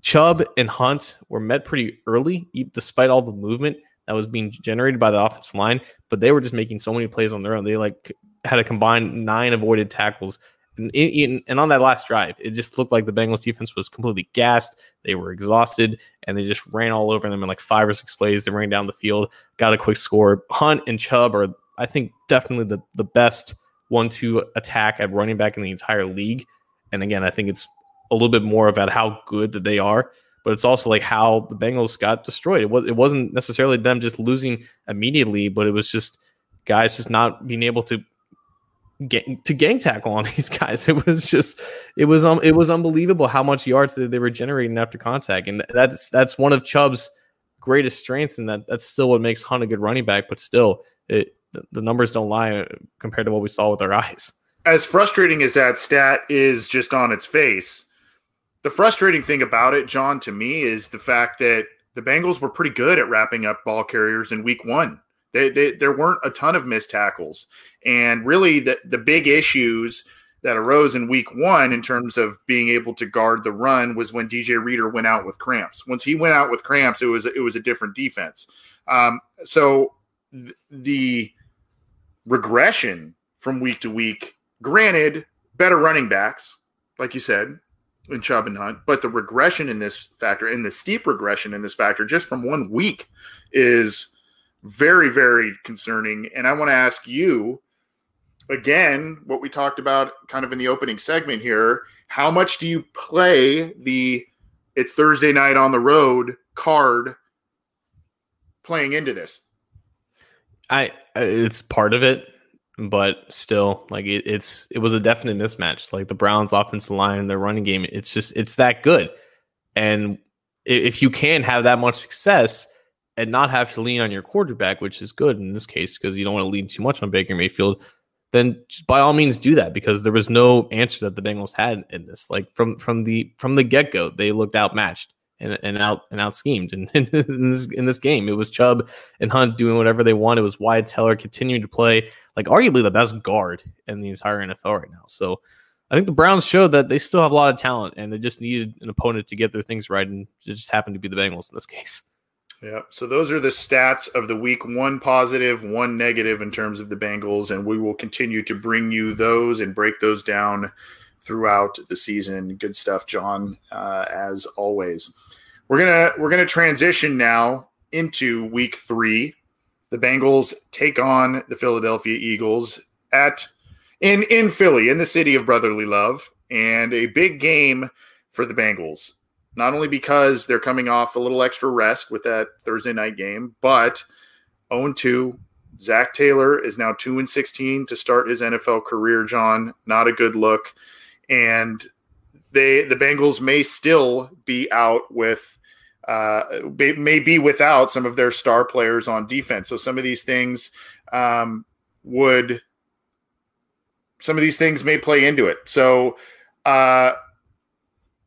Chubb and Hunt were met pretty early, despite all the movement that was being generated by the offensive line. But they were just making so many plays on their own. They like had a combined nine avoided tackles And, and on that last drive, it just looked like the Bengals defense was completely gassed. They were exhausted and they just ran all over them in like five or six plays. They ran down the field, got a quick score. Hunt and Chubb are, I think, definitely the, the best one two attack at running back in the entire league. And again, I think it's a little bit more about how good that they are, but it's also like how the Bengals got destroyed. It was it wasn't necessarily them just losing immediately, but it was just guys just not being able to get to gang tackle on these guys. It was just it was um it was unbelievable how much yards they were generating after contact, and that's that's one of Chubb's greatest strengths, and that that's still what makes Hunt a good running back. But still, it the numbers don't lie uh, compared to what we saw with our eyes. As frustrating as that stat is, just on its face, the frustrating thing about it, John, to me, is the fact that the Bengals were pretty good at wrapping up ball carriers in Week One. They, they, there weren't a ton of missed tackles. And really, the, the big issues that arose in week one in terms of being able to guard the run was when DJ Reader went out with cramps. Once he went out with cramps, it was it was a different defense. Um, so th- the regression from week to week, granted, better running backs, like you said, in Chubb and Hunt, but the regression in this factor, and the steep regression in this factor, just from one week, is very, very concerning. And I want to ask you again what we talked about kind of in the opening segment here. How much do you play the it's Thursday night on the road card playing into this? I it's part of it, but still, like it, it's it was a definite mismatch. Like the Browns' offensive line, and their running game, it's just it's that good. And if you can have that much success, and not have to lean on your quarterback, which is good in this case because you don't want to lean too much on Baker Mayfield, then by all means do that because there was no answer that the Bengals had in this. Like from from the from the get go, they looked outmatched and, and out and out schemed. And in, in, this in this game, it was Chubb and Hunt doing whatever they want. It was Wyatt Teller continuing to play like arguably the best guard in the entire NFL right now. So I think the Browns showed that they still have a lot of talent and they just needed an opponent to get their things right, and it just happened to be the Bengals in this case. Yeah. So those are the stats of the week one positive, one negative in terms of the Bengals. And we will continue to bring you those and break those down throughout the season. Good stuff, John, uh, as always. We're gonna we're gonna transition now into week three. The Bengals take on the Philadelphia Eagles at in in Philly, in the city of brotherly love, and a big game for the Bengals not only because they're coming off a little extra rest with that Thursday night game, but 0 2. Zac Taylor is now 2 and 16 to start his NFL career, John. Not a good look. And they the Bengals may still be out with uh, may be without some of their star players on defense. So some of these things um, would some of these things may play into it. So uh,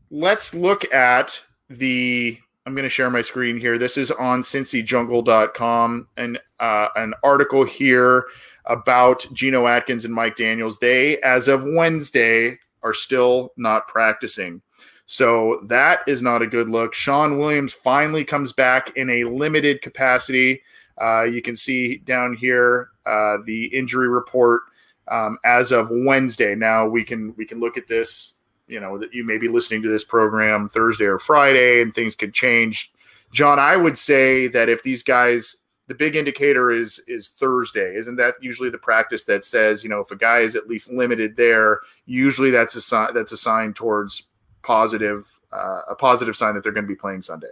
let's look at the I'm going to share my screen here. This is on cincyjungle.com and uh, an article here about Geno Atkins and Mike Daniels. They, as of Wednesday, are still not practicing. So that is not a good look. Shawn Williams finally comes back in a limited capacity. Uh, you can see down here uh, the injury report um, as of Wednesday. Now we can we can look at this you know that you may be listening to this program Thursday or Friday and things could change. John, I would say that if these guys the big indicator is is Thursday. Isn't that usually the practice that says, you know, if a guy is at least limited there, usually that's a sign that's a sign towards positive uh, a positive sign that they're going to be playing Sunday.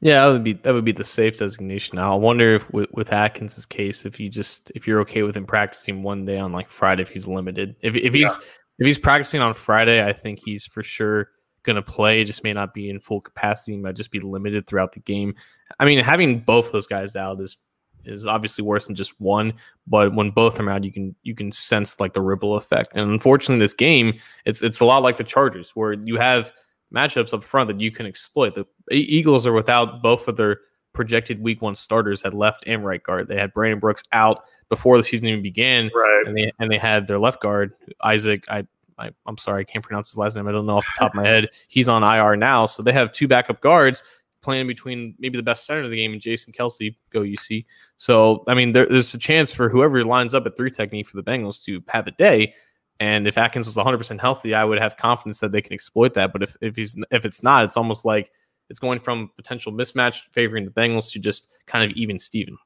Yeah, that would be that would be the safe designation. Now, I wonder if with, with Atkins's case, if you just if you're okay with him practicing one day on like Friday, if he's limited, if if he's yeah if he's practicing on Friday, I think he's for sure going to play. Just may not be in full capacity, might just be limited throughout the game. I mean, having both those guys out is is obviously worse than just one. But when both are out, you can you can sense like the ripple effect. And unfortunately, this game it's it's a lot like the Chargers, where you have matchups up front that you can exploit. The Eagles are without both of their projected Week One starters at left and right guard. They had Brandon Brooks out before the season even began, right? And they and they had their left guard Isaac. I, I am sorry, I can't pronounce his last name. I don't know off the top of my head. He's on IR now, so they have two backup guards playing between maybe the best center of the game and Jason Kelce, Go UC. So I mean, there, there's a chance for whoever lines up at three technique for the Bengals to have a day. And if Atkins was 100% healthy, I would have confidence that they can exploit that. But if, if he's if it's not, it's almost like it's going from potential mismatch favoring the Bengals to just kind of even Steven.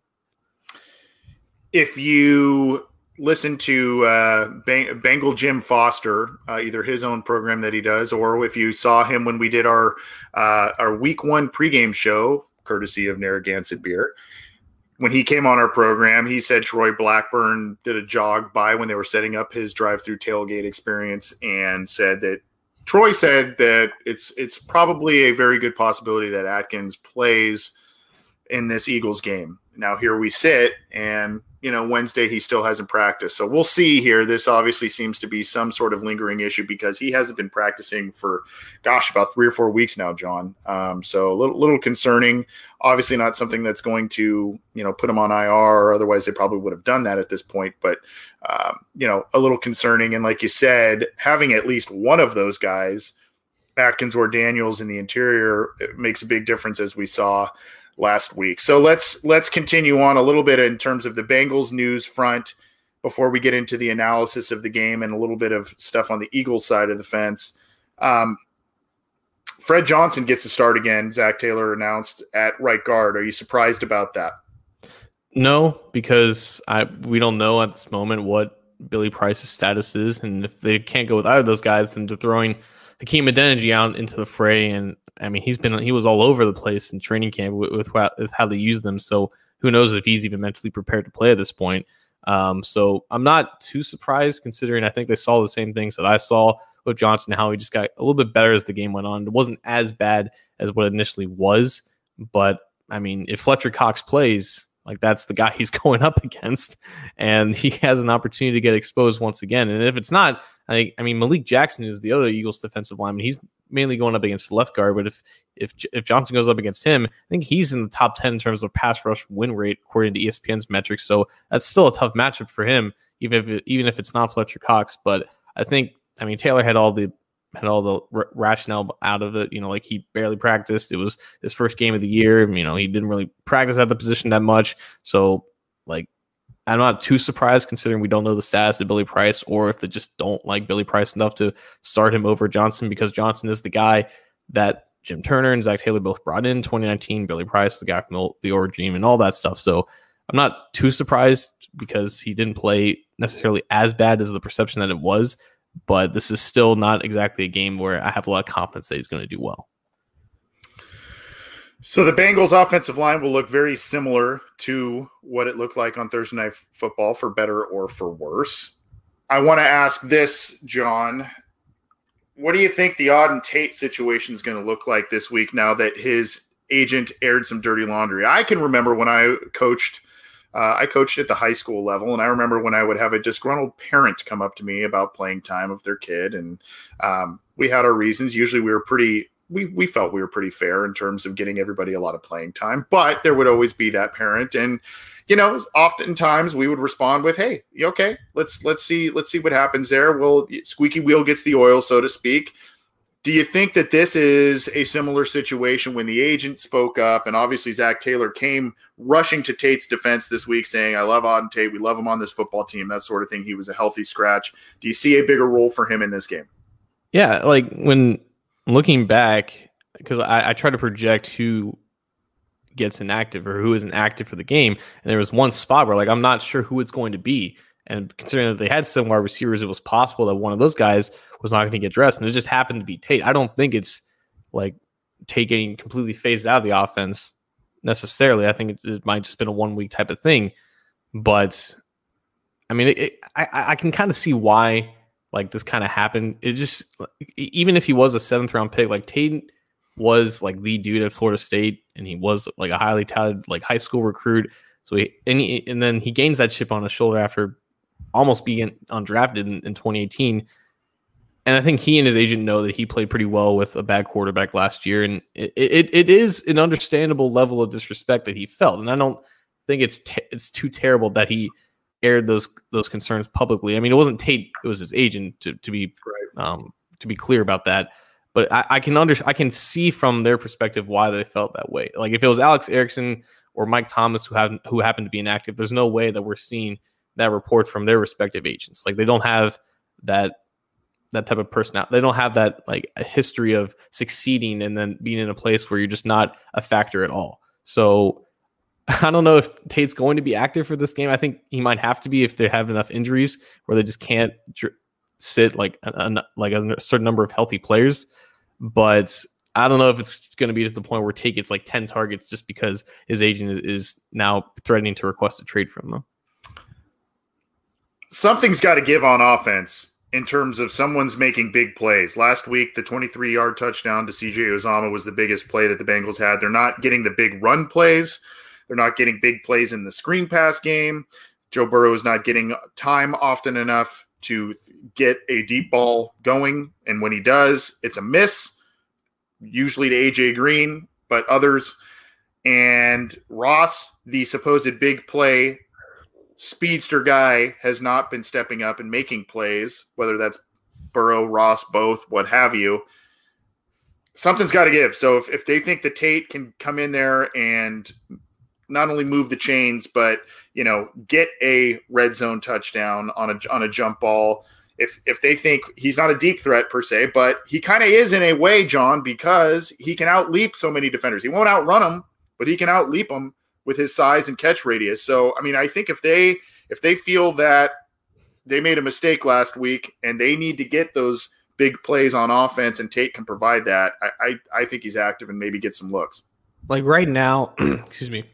If you listen to uh, Bengal Jim Foster, uh, either his own program that he does, or if you saw him when we did our uh, our week one pregame show, courtesy of Narragansett Beer, when he came on our program, he said Troy Blackburn did a jog by when they were setting up his drive-through tailgate experience, and said that Troy said that it's it's probably a very good possibility that Atkins plays in this Eagles game. Now here we sit, and you know, Wednesday he still hasn't practiced. So we'll see here. This obviously seems to be some sort of lingering issue because he hasn't been practicing for, gosh, about three or four weeks now, John. Um, so a little, little concerning. Obviously, not something that's going to, you know, put him on IR, or otherwise they probably would have done that at this point. But, um, you know, a little concerning. And like you said, having at least one of those guys, Atkins or Daniels in the interior, makes a big difference as we saw last week. So let's let's continue on a little bit in terms of the Bengals news front before we get into the analysis of the game and a little bit of stuff on the Eagles side of the fence. Um, Fred Johnson gets a start again. Zac Taylor announced at right guard. Are you surprised about that? No, because I we don't know at this moment what Billy Price's status is, and if they can't go with either of those guys, then they're throwing Hakeem Adeniji out into the fray, and I mean, he's been he was all over the place in training camp with, with, with how they use them. So who knows if he's even mentally prepared to play at this point. Um, so I'm not too surprised considering I think they saw the same things that I saw with Johnson, how he just got a little bit better as the game went on. It wasn't as bad as what initially was, but I mean, if Fletcher Cox plays, like that's the guy he's going up against, and he has an opportunity to get exposed once again. And if it's not, I, I mean, Malik Jackson is the other Eagles defensive lineman. He's mainly going up against the left guard, but if if if Johnson goes up against him, I think he's in the top ten in terms of pass rush win rate according to ESPN's metrics. So that's still a tough matchup for him, even if even if it's not Fletcher Cox. But I think I mean Taylor had all the had all the r- rationale out of it. You know, like he barely practiced. It was his first game of the year. You know, he didn't really practice at the position that much. So like I'm not too surprised considering we don't know the status of Billy Price or if they just don't like Billy Price enough to start him over Johnson because Johnson is the guy that Jim Turner and Zac Taylor both brought in 2019. Billy Price, the guy from the, the and all that stuff. So I'm not too surprised because he didn't play necessarily as bad as the perception that it was, but this is still not exactly a game where I have a lot of confidence that he's going to do well. So the Bengals offensive line will look very similar to what it looked like on Thursday Night Football for better or for worse. I want to ask this, John. What do you think the Auden Tate situation is going to look like this week now that his agent aired some dirty laundry? I can remember when I coached uh, I coached at the high school level, and I remember when I would have a disgruntled parent come up to me about playing time of their kid, and um, we had our reasons. Usually, we were pretty we we felt we were pretty fair in terms of getting everybody a lot of playing time, but there would always be that parent, and you know, oftentimes we would respond with, "Hey, okay, let's let's see let's see what happens there." Well, squeaky wheel gets the oil, so to speak. Do you think that this is a similar situation when the agent spoke up, and obviously Zac Taylor came rushing to Tate's defense this week, saying, "I love Auden Tate, we love him on this football team," that sort of thing. He was a healthy scratch. Do you see a bigger role for him in this game? Yeah, like when looking back, because I, I try to project who gets inactive or who isn't active for the game, and there was one spot where like I'm not sure who it's going to be. And considering that they had some wide receivers, it was possible that one of those guys was not going to get dressed, and it just happened to be Tate. I don't think it's like Tate getting completely phased out of the offense necessarily. I think it, it might just been a one week type of thing, but I mean, it, it, I I can kind of see why like this kind of happened. It just even if he was a seventh round pick, like Tate was like the dude at Florida State, and he was like a highly touted like high school recruit. So he and, he, and then he gains that chip on his shoulder after almost being undrafted in, in 2018. And I think he and his agent know that he played pretty well with a bad quarterback last year, and it, it, it is an understandable level of disrespect that he felt. And I don't think it's te- it's too terrible that he aired those those concerns publicly. I mean, it wasn't Tate; it was his agent. To to be right. um, to be clear about that. But I, I can under I can see from their perspective why they felt that way. Like if it was Alex Erickson or Mike Thomas who have who happened to be inactive, there's no way that we're seeing that report from their respective agents. Like they don't have that that type of personality. They don't have that like a history of succeeding and then being in a place where you're just not a factor at all. So I don't know if Tate's going to be active for this game. I think he might have to be if they have enough injuries where they just can't dr- sit like a, a, like a certain number of healthy players. But I don't know if it's going to be to the point where Tate gets like 10 targets just because his agent is, is now threatening to request a trade from them. Something's got to give on offense in terms of someone's making big plays. Last week, the 23 yard touchdown to CJ Uzomah was the biggest play that the Bengals had. They're not getting the big run plays, they're not getting big plays in the screen pass game. Joe Burrow is not getting time often enough to get a deep ball going. And when he does, it's a miss, usually to AJ Green, but others. And Ross, the supposed big play speedster guy, has not been stepping up and making plays, whether that's Burrow, Ross, both, what have you. Something's got to give. So if, if they think that Tate can come in there and not only move the chains, but you know, get a red zone touchdown on a on a jump ball. If if they think he's not a deep threat per se, but he kind of is in a way, John, because he can outleap so many defenders. He won't outrun them, but he can outleap them with his size and catch radius. So I mean, I think if they if they feel that they made a mistake last week and they need to get those big plays on offense and Tate can provide that, I I, I think he's active and maybe get some looks. Like right now, excuse me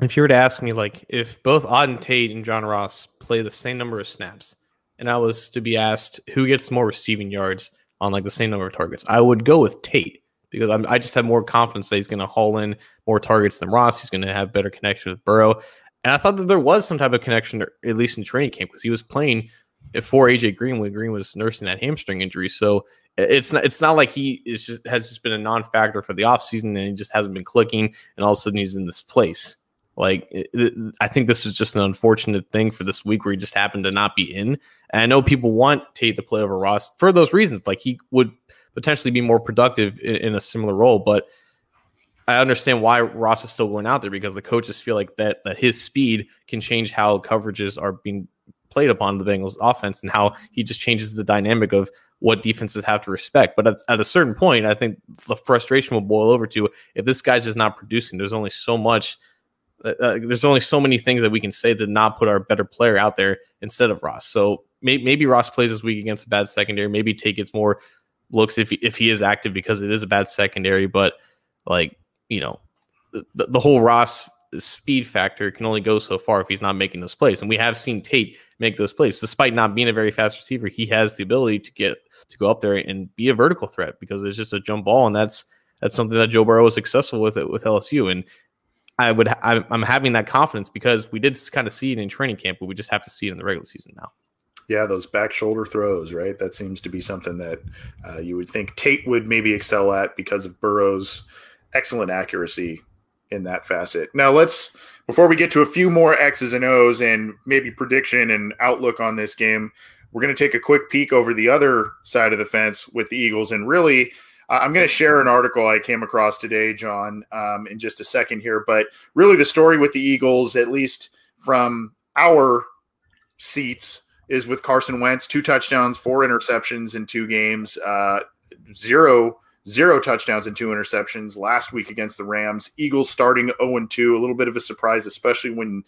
if you were to ask me, like, if both Auden Tate and John Ross play the same number of snaps, and I was to be asked who gets more receiving yards on like the same number of targets, I would go with Tate because I'm, i just have more confidence that he's going to haul in more targets than Ross. He's going to have better connection with Burrow. And I thought that there was some type of connection, at least in training camp, because he was playing for AJ Green when Green was nursing that hamstring injury. So it's not it's not like he is just has just been a non-factor for the offseason and he just hasn't been clicking and all of a sudden he's in this place. Like, I think this was just an unfortunate thing for this week where he just happened to not be in. And I know people want Tate to play over Ross for those reasons. Like, he would potentially be more productive in, in a similar role, but I understand why Ross is still going out there because the coaches feel like that that his speed can change how coverages are being played upon the Bengals offense and how he just changes the dynamic of what defenses have to respect. But at, at, a certain point, I think the frustration will boil over to if this guy's just not producing, there's only so much uh, uh, there's only so many things that we can say to not put our better player out there instead of Ross. So maybe, maybe Ross plays this week against a bad secondary. Maybe Tate gets more looks if he, if he is active because it is a bad secondary. But like you know, the, the whole Ross speed factor can only go so far if he's not making those plays. And we have seen Tate make those plays, despite not being a very fast receiver. He has the ability to get to go up there and be a vertical threat because it's just a jump ball, and that's that's something that Joe Burrow was successful with it with LSU. And I would I'm having that confidence because we did kind of see it in training camp, but we just have to see it in the regular season now. Yeah, those back shoulder throws, right? That seems to be something that uh, you would think Tate would maybe excel at because of Burrow's excellent accuracy in that facet. Now, let's before we get to a few more X's and O's and maybe prediction and outlook on this game, we're going to take a quick peek over the other side of the fence with the Eagles and really I'm going to share an article I came across today, John, um, in just a second here. But really, the story with the Eagles, at least from our seats, is with Carson Wentz: two touchdowns, four interceptions in two games, uh, zero zero touchdowns and two interceptions last week against the Rams. Eagles starting 0 2, a little bit of a surprise, especially when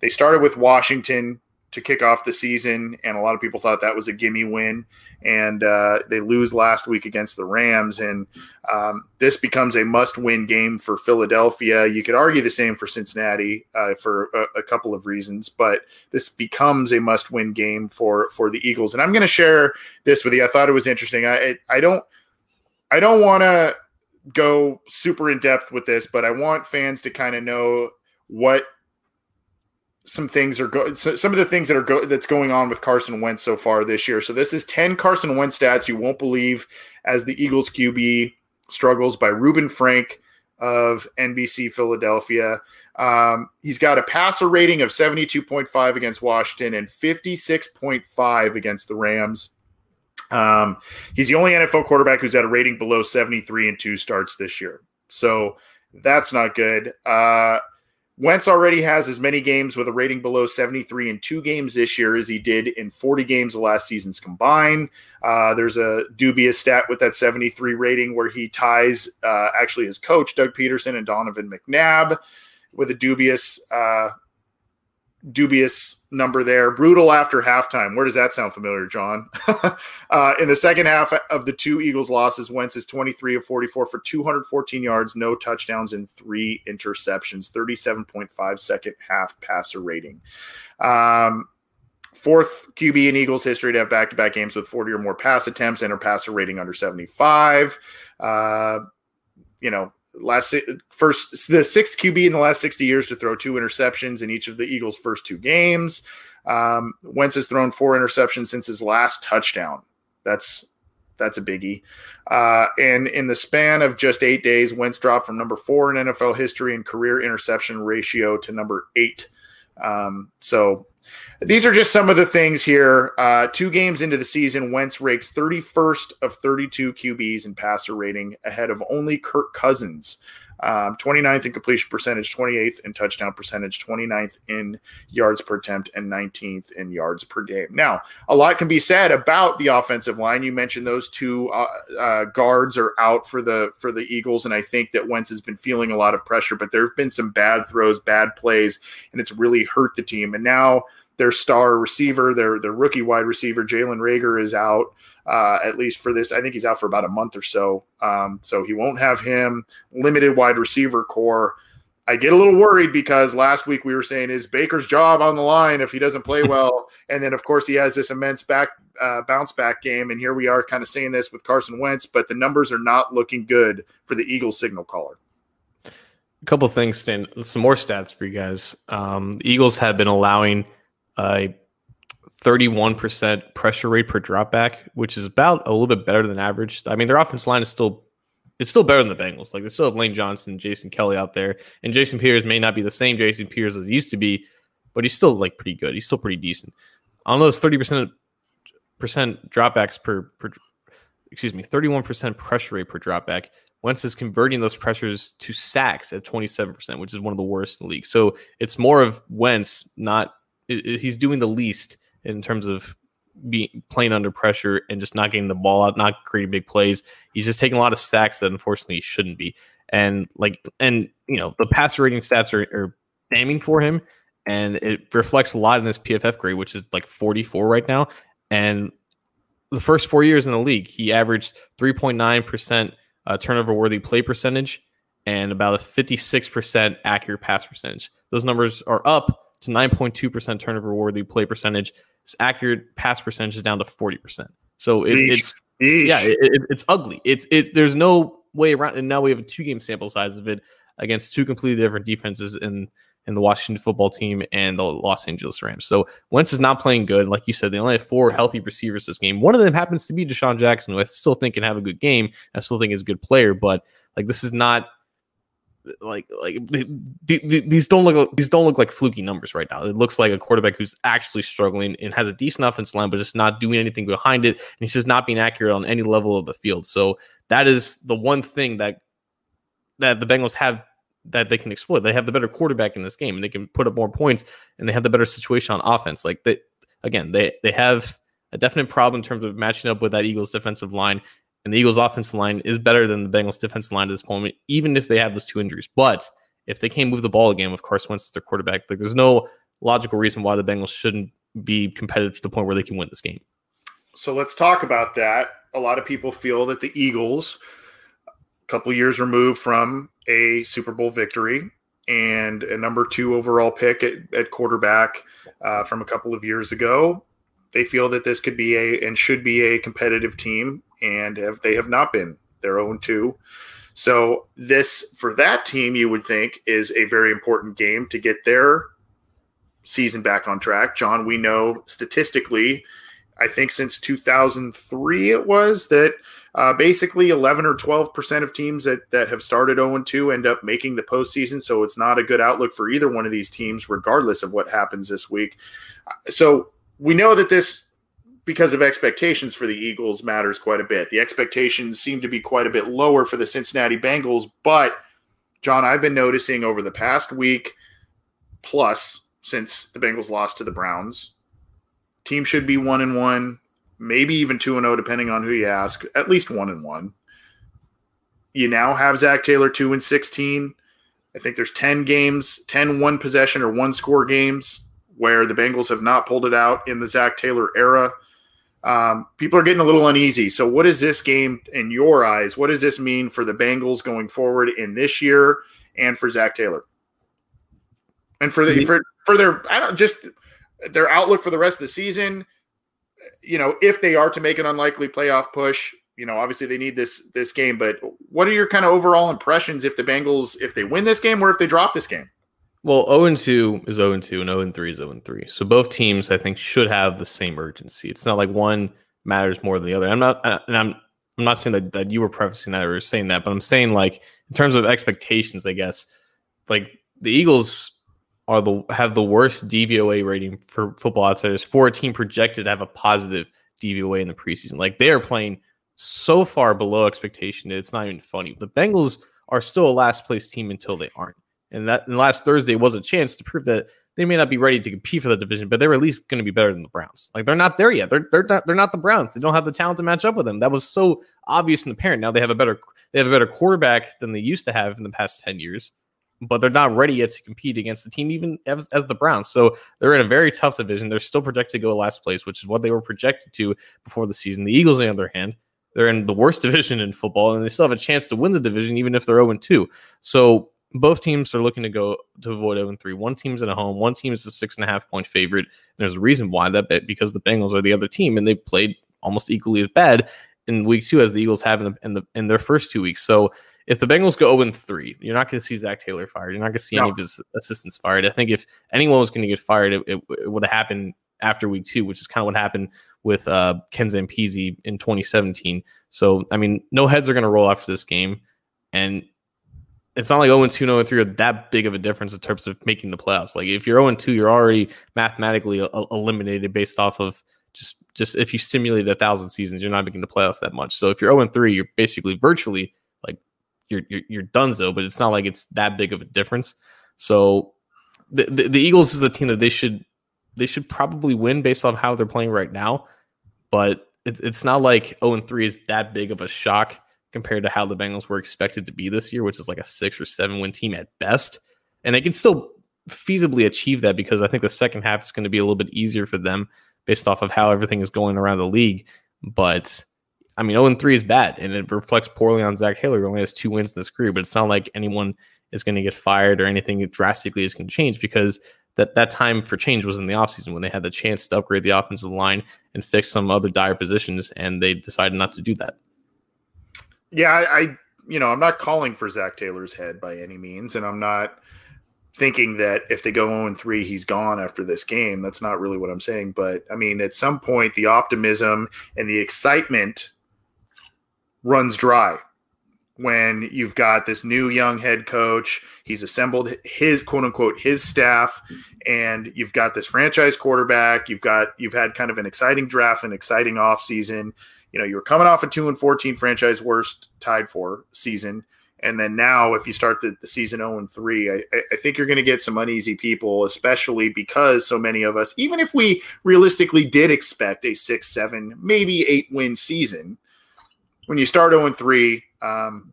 they started with Washington, to kick off the season, and a lot of people thought that was a gimme win. And uh, they lose last week against the Rams, and um, this becomes a must-win game for Philadelphia. You could argue the same for Cincinnati uh, for a, a, couple of reasons, but this becomes a must-win game for for the Eagles. And I'm going to share this with you. I thought it was interesting. I I don't I don't want to go super in depth with this, but I want fans to kind of know what some things are go- so some of the things that are go- that's going on with Carson Wentz so far this year. So this is 10 Carson Wentz stats you won't believe as the Eagles QB struggles by Reuben Frank of NBC Philadelphia. Um, he's got a passer rating of 72.5 against Washington and 56.5 against the Rams. Um, he's the only NFL quarterback who's had a rating below 73 in two starts this year. So that's not good. Uh, Wentz already has as many games with a rating below 73 in two games this year as he did in 40 games of last season's combined. Uh, there's a dubious stat with that 73 rating where he ties uh, actually his coach, Doug Pederson, and Donovan McNabb with a dubious uh, dubious number there. Brutal after halftime. Where does that sound familiar, John? uh, in the second half of the two Eagles losses, Wentz is 23 of 44 for 214 yards, no touchdowns, and three interceptions. 37.5 second half passer rating. Um, fourth QB in Eagles history to have back to back games with 40 or more pass attempts and a passer rating under 75. Uh, you know, last first the sixth QB in the last 60 years to throw two interceptions in each of the Eagles' first two games. Um, Wentz has thrown four interceptions since his last touchdown. That's that's a biggie. Uh, and in the span of just eight days, Wentz dropped from number four in NFL history and career interception ratio to number eight. Um, so these are just some of the things here. Uh, two games into the season, Wentz ranks 31st of 32 QBs in passer rating, ahead of only Kirk Cousins. Um, 29th in completion percentage, 28th in touchdown percentage, 29th in yards per attempt, and 19th in yards per game. Now, a lot can be said about the offensive line. You mentioned those two uh, uh, guards are out for the for the Eagles, and I think that Wentz has been feeling a lot of pressure. But there have been some bad throws, bad plays, and it's really hurt the team. And now their star receiver, their their rookie wide receiver, Jalen Reagor, is out uh, at least for this. I think he's out for about a month or so. Um, so he won't have him. Limited wide receiver corps. I get a little worried because last week we were saying is Baker's job on the line if he doesn't play well, and then of course he has this immense back uh, bounce back game, and here we are kind of saying this with Carson Wentz, but the numbers are not looking good for the Eagles signal caller. A couple things, Stan. Some more stats for you guys. Um, the Eagles have been allowing a 31% pressure rate per dropback, which is about a little bit better than average. I mean, their offense line is still it's still better than the Bengals. Like they still have Lane Johnson, Jason Kelly out there, and Jason Peters may not be the same Jason Peters as he used to be, but he's still like pretty good. He's still pretty decent. On those 30% dropbacks per, per excuse me, 31% pressure rate per dropback. Wentz is converting those pressures to sacks at 27%, which is one of the worst in the league. So it's more of Wentz not he's doing the least in terms of being playing under pressure and just not getting the ball out, not creating big plays. He's just taking a lot of sacks that unfortunately shouldn't be. And like, and you know, the passer rating stats are, are damning for him, and it reflects a lot in this PFF grade, which is like 44 right now. And the first four years in the league, he averaged 3.9 percent uh, turnover worthy play percentage and about a 56% accurate pass percentage. Those numbers are up to 9.2% turnover worthy play percentage. Its accurate pass percentage is down to 40%. So it, it's Eesh. yeah, it, it, it's ugly. It's it. There's no way around. And now we have a two game sample size of it against two completely different defenses in in the Washington football team and the Los Angeles Rams. So Wentz is not playing good. Like you said, they only have four healthy receivers this game. One of them happens to be DeSean Jackson, who I still think can have a good game. I still think is a good player, but like this is not like like these don't look these don't look like fluky numbers right now. It looks like a quarterback who's actually struggling and has a decent offensive line, but just not doing anything behind it, and he's just not being accurate on any level of the field. So that is the one thing that that the Bengals have that they can exploit. They have the better quarterback in this game, and they can put up more points, and they have the better situation on offense. Like they again, they they have a definite problem in terms of matching up with that Eagles defensive line and the Eagles' offensive line is better than the Bengals' defensive line at this point, even if they have those two injuries. But if they can't move the ball again with Carson Wentz as their quarterback, like there's no logical reason why the Bengals shouldn't be competitive to the point where they can win this game. So let's talk about that. A lot of people feel that the Eagles, a couple years removed from a Super Bowl victory and a number two overall pick at, at quarterback uh, from a couple of years ago, they feel that this could be a and should be a competitive team and have, they have not been. They're 0 2. So, this for that team, you would think, is a very important game to get their season back on track. John, we know statistically, I think since 2003 it was that uh, basically 11 or 12 percent of teams that that have started 0 2 end up making the postseason. So it's not a good outlook for either one of these teams, regardless of what happens this week. So we know that this because of expectations for the Eagles matters quite a bit. The expectations seem to be quite a bit lower for the Cincinnati Bengals, but John, I've been noticing over the past week plus since the Bengals lost to the Browns. Team should be one and one, maybe even two and 0 depending on who you ask. At least one and one. You now have Zac Taylor two and sixteen. I think there's 10 games, 10 one possession or one score games where the Bengals have not pulled it out in the Zac Taylor era. Um, people are getting a little uneasy. So, what is this game in your eyes? What does this mean for the Bengals going forward in this year and for Zac Taylor? And for the for, for their I don't just their outlook for the rest of the season, you know, if they are to make an unlikely playoff push, you know, obviously they need this this game, but what are your kind of overall impressions if the Bengals if they win this game or if they drop this game? Well, 0 2 is 0 2 and 0 3 is 0 3. So both teams I think should have the same urgency. It's not like one matters more than the other. I'm not uh, and I'm I'm not saying that, that you were prefacing that or saying that, but I'm saying like in terms of expectations, I guess, like the Eagles are the have the worst DVOA rating for football outsiders for a team projected to have a positive DVOA in the preseason. Like they are playing so far below expectation that it's not even funny. The Bengals are still a last place team until they aren't. And that and last Thursday was a chance to prove that they may not be ready to compete for the division, but they're at least going to be better than the Browns. Like they're not there yet. They're they're not they're not the Browns. They don't have the talent to match up with them. That was so obvious and apparent. Now they have a better they have a better quarterback than they used to have in the past 10 years, but they're not ready yet to compete against the team even as, as the Browns. So they're in a very tough division. They're still projected to go last place, which is what they were projected to before the season. The Eagles, on the other hand, they're in the worst division in football, and they still have a chance to win the division, even if they're 0 2. So both teams are looking to go to avoid 0 3. One team's at home, one team is a six and a half point favorite. And there's a reason why that bet because the Bengals are the other team, and they played almost equally as bad in week two as the Eagles have in, the, in, the, in their first two weeks. So if the Bengals go 0 3, you're not going to see Zac Taylor fired. You're not going to see no. any of his assistants fired. I think if anyone was going to get fired, it, it, it would have happened after week two, which is kind of what happened with uh, Ken Zampese in 2017. So, I mean, no heads are going to roll after this game. And it's not like 0 2, 0 3 are that big of a difference in terms of making the playoffs. Like, if you're 0 2, you're already mathematically uh, uh, eliminated based off of just just if you simulate a thousand seasons, you're not making the playoffs that much. So, if you're 0 3, you're basically virtually like you're, you're, you're but it's not like it's that big of a difference. So, the, the, the Eagles is a team that they should they should probably win based on how they're playing right now. But it, it's not like 0 and 3 is that big of a shock compared to how the Bengals were expected to be this year, which is like a six or seven win team at best. And they can still feasibly achieve that because I think the second half is going to be a little bit easier for them based off of how everything is going around the league. But I mean, 0 and 3 is bad and it reflects poorly on Zac Taylor, who only has two wins in his career. But it's not like anyone is going to get fired or anything drastically is going to change because that that time for change was in the offseason when they had the chance to upgrade the offensive line and fix some other dire positions, and they decided not to do that. Yeah, I, I you know, I'm not calling for Zac Taylor's head by any means, and I'm not thinking that if they go 0 3, he's gone after this game. That's not really what I'm saying. But I mean, at some point, the optimism and the excitement runs dry when you've got this new young head coach. He's assembled his quote unquote his staff, and you've got this franchise quarterback. You've got you've had kind of an exciting draft, an exciting offseason. You know, you were coming off a two and fourteen franchise worst tied for season. And then now, if you start the, the season 0 and 3, I, I think you're going to get some uneasy people, especially because so many of us, even if we realistically did expect a six, seven, maybe eight win season, when you start 0 and 3, um,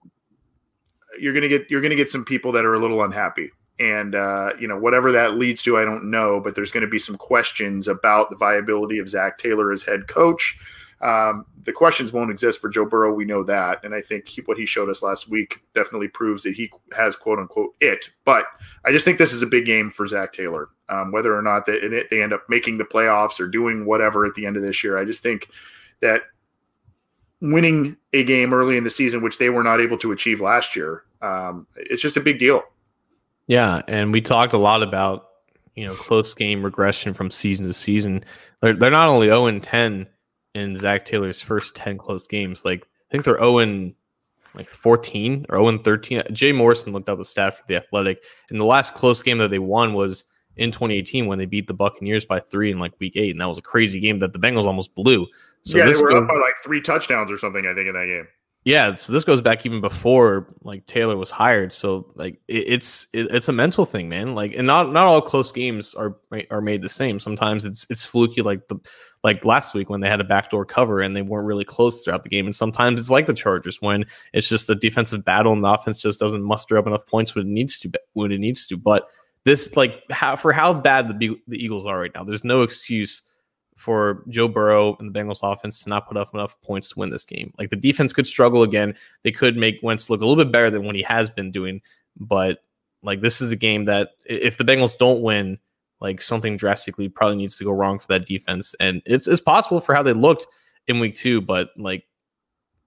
you're gonna get you're gonna get some people that are a little unhappy, and uh, you know whatever that leads to, I don't know, but there's going to be some questions about the viability of Zac Taylor as head coach. Um, the questions won't exist for Joe Burrow. We know that, and I think he, what he showed us last week definitely proves that he has quote unquote it. But I just think this is a big game for Zac Taylor. Um, whether or not they, they end up making the playoffs or doing whatever at the end of this year, I just think that winning a game early in the season, which they were not able to achieve last year. Um, it's just a big deal. Yeah, and we talked a lot about you know close game regression from season to season. They're, they're not only zero oh and ten in Zac Taylor's first ten close games. Like I think they're zero oh and like 14 or 0 and 13. Jay Morrison looked up the stat for the Athletic, and the last close game that they won was in 2018 when they beat the Buccaneers by three in like week eight, and that was a crazy game that the Bengals almost blew. So yeah, they were goes, up by like three touchdowns or something. I think in that game. Yeah, so this goes back even before like Taylor was hired. So like it, it's it, it's a mental thing, man. Like, and not not all close games are are made the same. Sometimes it's it's fluky, like the like last week when they had a backdoor cover and they weren't really close throughout the game. And sometimes it's like the Chargers when it's just a defensive battle and the offense just doesn't muster up enough points when it needs to. When it needs to, but this like how for how bad the the Eagles are right now, there's no excuse for Joe Burrow and the Bengals offense to not put up enough points to win this game. Like the defense could struggle again. They could make Wentz look a little bit better than what he has been doing, but like this is a game that if the Bengals don't win, like something drastically probably needs to go wrong for that defense. And it's it's possible for how they looked in week two, but like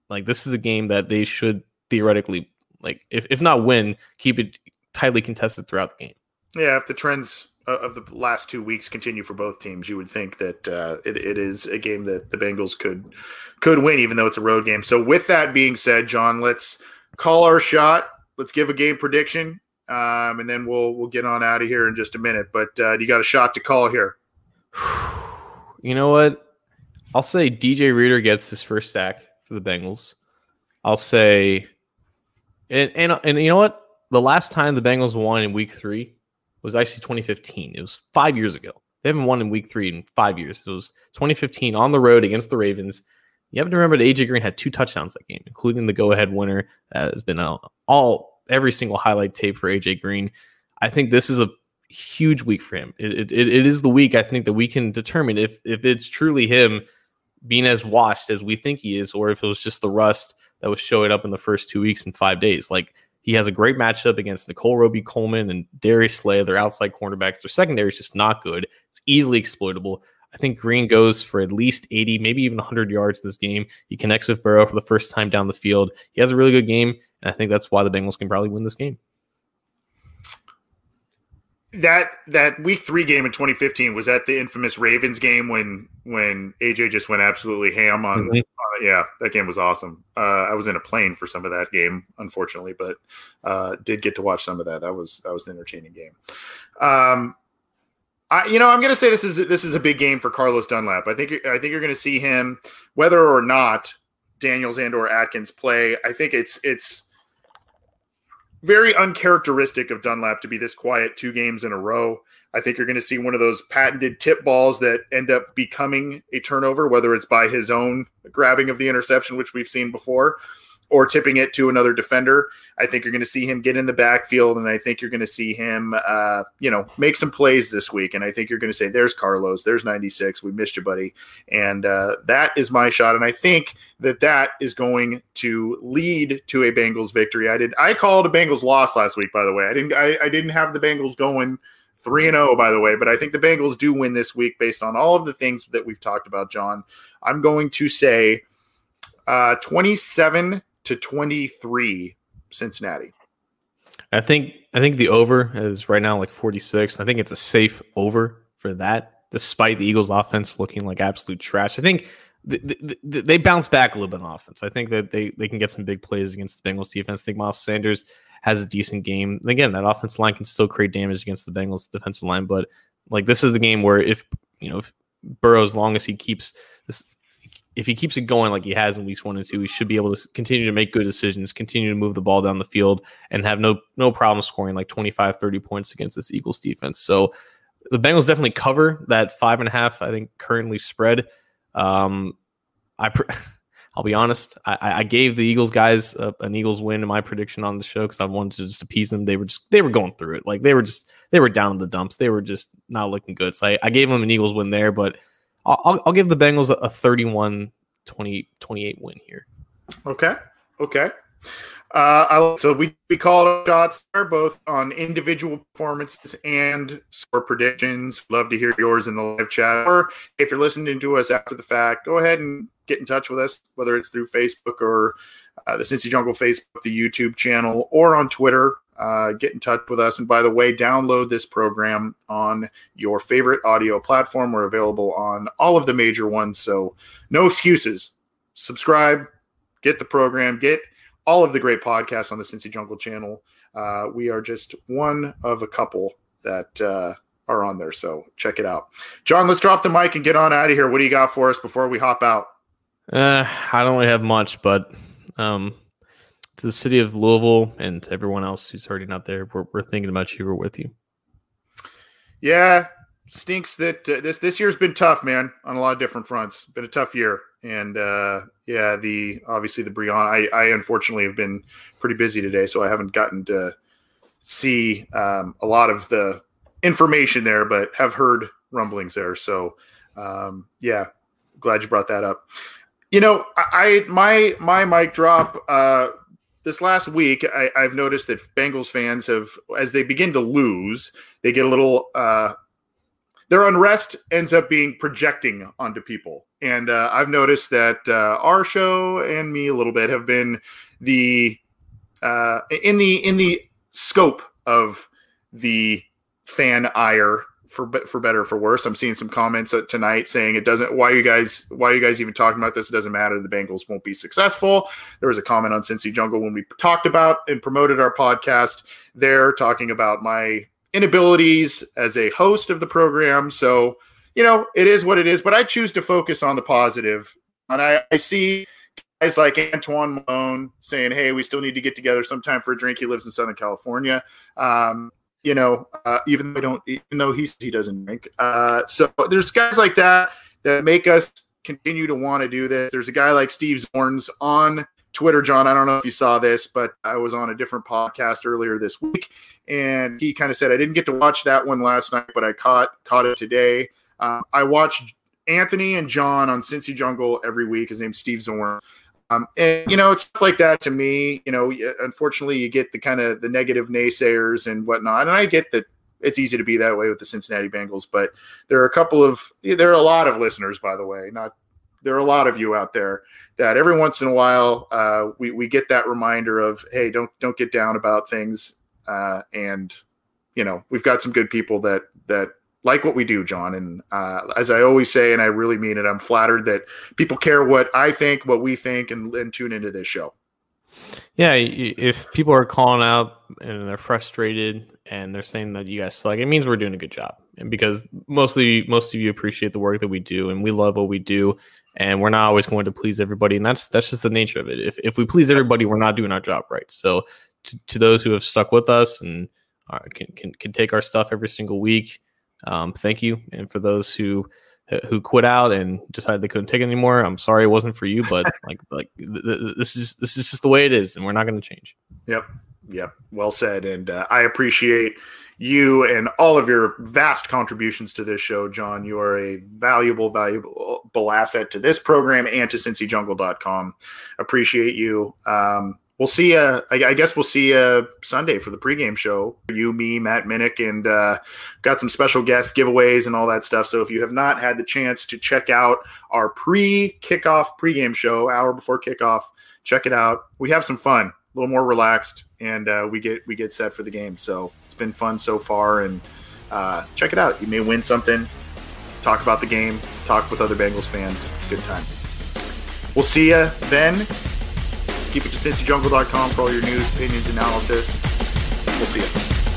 like this is a game that they should theoretically like if, if not win, keep it tightly contested throughout the game. Yeah, if the trends of the last two weeks continue for both teams, you would think that uh, it, it is a game that the Bengals could could win, even though it's a road game. So, with that being said, John, let's call our shot. Let's give a game prediction, um, and then we'll we'll get on out of here in just a minute. But uh, you got a shot to call here. You know what? I'll say DJ Reader gets his first sack for the Bengals. I'll say, and and and you know what? The last time the Bengals won in Week Three was actually 2015. It was five years ago. They haven't won in week three in five years. It was 2015 on the road against the Ravens. You have to remember that AJ Green had two touchdowns that game, including the go-ahead winner. That has been all every single highlight tape for AJ Green. I think this is a huge week for him. It, it, it is the week I think that we can determine if if it's truly him being as washed as we think he is, or if it was just the rust that was showing up in the first two weeks and five days. Like he has a great matchup against Nickell Robey-Coleman and Darius Slay. Their outside cornerbacks. Their secondary is just not good. It's easily exploitable. I think Green goes for at least 80, maybe even 100 yards this game. He connects with Burrow for the first time down the field. He has a really good game, and I think that's why the Bengals can probably win this game that that week three game in 2015 was that the infamous Ravens game when when AJ just went absolutely ham on. Mm-hmm. Uh, yeah, that game was awesome. Uh, I was in a plane for some of that game, unfortunately, but uh, did get to watch some of that. That was that was an entertaining game. Um, I, you know, I'm going to say this is this is a big game for Carlos Dunlap. I think I think you're going to see him, whether or not Daniels and or Atkins play. I think it's it's very uncharacteristic of Dunlap to be this quiet two games in a row. I think you're going to see one of those patented tip balls that end up becoming a turnover, whether it's by his own grabbing of the interception, which we've seen before, or tipping it to another defender. I think you're going to see him get in the backfield, and I think you're going to see him, uh, you know, make some plays this week. And I think you're going to say, "There's Carlos, there's 96, we missed you, buddy," and uh, that is my shot. And I think that that is going to lead to a Bengals victory. I did, I called a Bengals loss last week, by the way. I didn't, I, I didn't have the Bengals going three and zero, oh, by the way. But I think the Bengals do win this week based on all of the things that we've talked about, John. I'm going to say uh, 27 to 23 Cincinnati. I think I think the over is right now like 46. I think it's a safe over for that, despite the Eagles' offense looking like absolute trash. I think th- th- they bounce back a little bit on offense. I think that they, they can get some big plays against the Bengals defense. I think Miles Sanders has a decent game. And again, that offensive line can still create damage against the Bengals defensive line, but like this is the game where if you know if Burrow, as long as he keeps this if he keeps it going like he has in weeks one and two, he should be able to continue to make good decisions, continue to move the ball down the field, and have no no problem scoring like 25, 30 points against this Eagles defense. So the Bengals definitely cover that five and a half, I think, currently spread. Um, I I'll be honest, I, I gave the Eagles guys a, an Eagles win in my prediction on the show because I wanted to just appease them. They were just they were going through it, like they were just they were down in the dumps. They were just not looking good. So I, I gave them an Eagles win there, but I'll, I'll give the Bengals a 31 20, 28 win here. Okay. Okay. Uh, so we, we called shots there, both on individual performances and score predictions. Love to hear yours in the live chat. Or if you're listening to us after the fact, go ahead and get in touch with us, whether it's through Facebook or uh, the Cincy Jungle Facebook, the YouTube channel, or on Twitter uh, get in touch with us. And by the way, download this program on your favorite audio platform. We're available on all of the major ones. So no excuses. Subscribe, get the program, get all of the great podcasts on the Cincy Jungle channel. Uh, we are just one of a couple that uh, are on there. So check it out. John, let's drop the mic and get on out of here. What do you got for us before we hop out? Uh, I don't really have much, but Um, to the city of Louisville and everyone else who's hurting out there, we're, we're thinking about you. We're with you. Yeah, stinks that uh, this this year's been tough, man, on a lot of different fronts. Been a tough year, and uh, yeah, the obviously the Breon. I, I unfortunately have been pretty busy today, so I haven't gotten to see um, a lot of the information there, but have heard rumblings there. So um, yeah, glad you brought that up. You know, I, I my my mic drop. Uh, this last week, I, have noticed that Bengals fans have, as they begin to lose, they get a little. Uh, their unrest ends up being projecting onto people, and uh, I've noticed that uh, our show and me a little bit have been the uh, in the in the scope of the fan ire for for better or for worse. I'm seeing some comments tonight saying it doesn't. Why you guys? Why you guys even talking about this? It doesn't matter. The Bengals won't be successful. There was a comment on Cincy Jungle when we talked about and promoted our podcast. There talking about my inabilities as a host of the program. So you know it is what it is. But I choose to focus on the positive, and I, I see guys like Antoine Malone saying, "Hey, we still need to get together sometime for a drink." He lives in Southern California. Um, you know, uh, even though don't, even though he he doesn't drink. Uh, so there's guys like that that make us continue to want to do this. There's a guy like Steve Zorns on Twitter, John. I don't know if you saw this, but I was on a different podcast earlier this week, and he kind of said I didn't get to watch that one last night, but I caught caught it today. Uh, I watched Anthony and John on Cincy Jungle every week. His name's Steve Zorn. Um, and you know, it's stuff like that to me. You know, unfortunately, you get the kind of the negative naysayers and whatnot, and I get that it's easy to be that way with the Cincinnati Bengals. But there are a couple of there are a lot of listeners, by the way. Not there are a lot of you out there that every once in a while uh, we we get that reminder of hey, don't don't get down about things, uh, and you know we've got some good people that that like what we do, John. And uh, as I always say, and I really mean it, I'm flattered that people care what I think, what we think, and, and tune into this show. Yeah, if people are calling out and they're frustrated and they're saying that you guys suck, it means we're doing a good job. And because mostly most of you appreciate the work that we do and we love what we do and we're not always going to please everybody and that's that's just the nature of it. If if we please everybody, we're not doing our job right. So to, to those who have stuck with us and uh, can, can can take our stuff every single week, um, thank you. And for those who who quit out and decided they couldn't take it anymore, I'm sorry it wasn't for you, but like like th- th- this is this is just the way it is, and we're not going to change. Yep, yep, well said. And uh, I appreciate you and all of your vast contributions to this show, John. You are a valuable, valuable asset to this program and to CincyJungle.com. Appreciate you. Um, we'll see you. I, I, guess we'll see you Sunday for the pregame show. You, me, Matt Minnick, and uh, got some special guest giveaways, and all that stuff. So if you have not had the chance to check out our pre-kickoff pregame show, hour before kickoff, check it out. We have some fun, a little more relaxed, and uh, we get we get set for the game. So it's been fun so far, and uh, check it out. You may win something. Talk about the game. Talk with other Bengals fans. It's a good time. We'll see you then. Keep it to cincyjungle.com for all your news, opinions, analysis. We'll see you.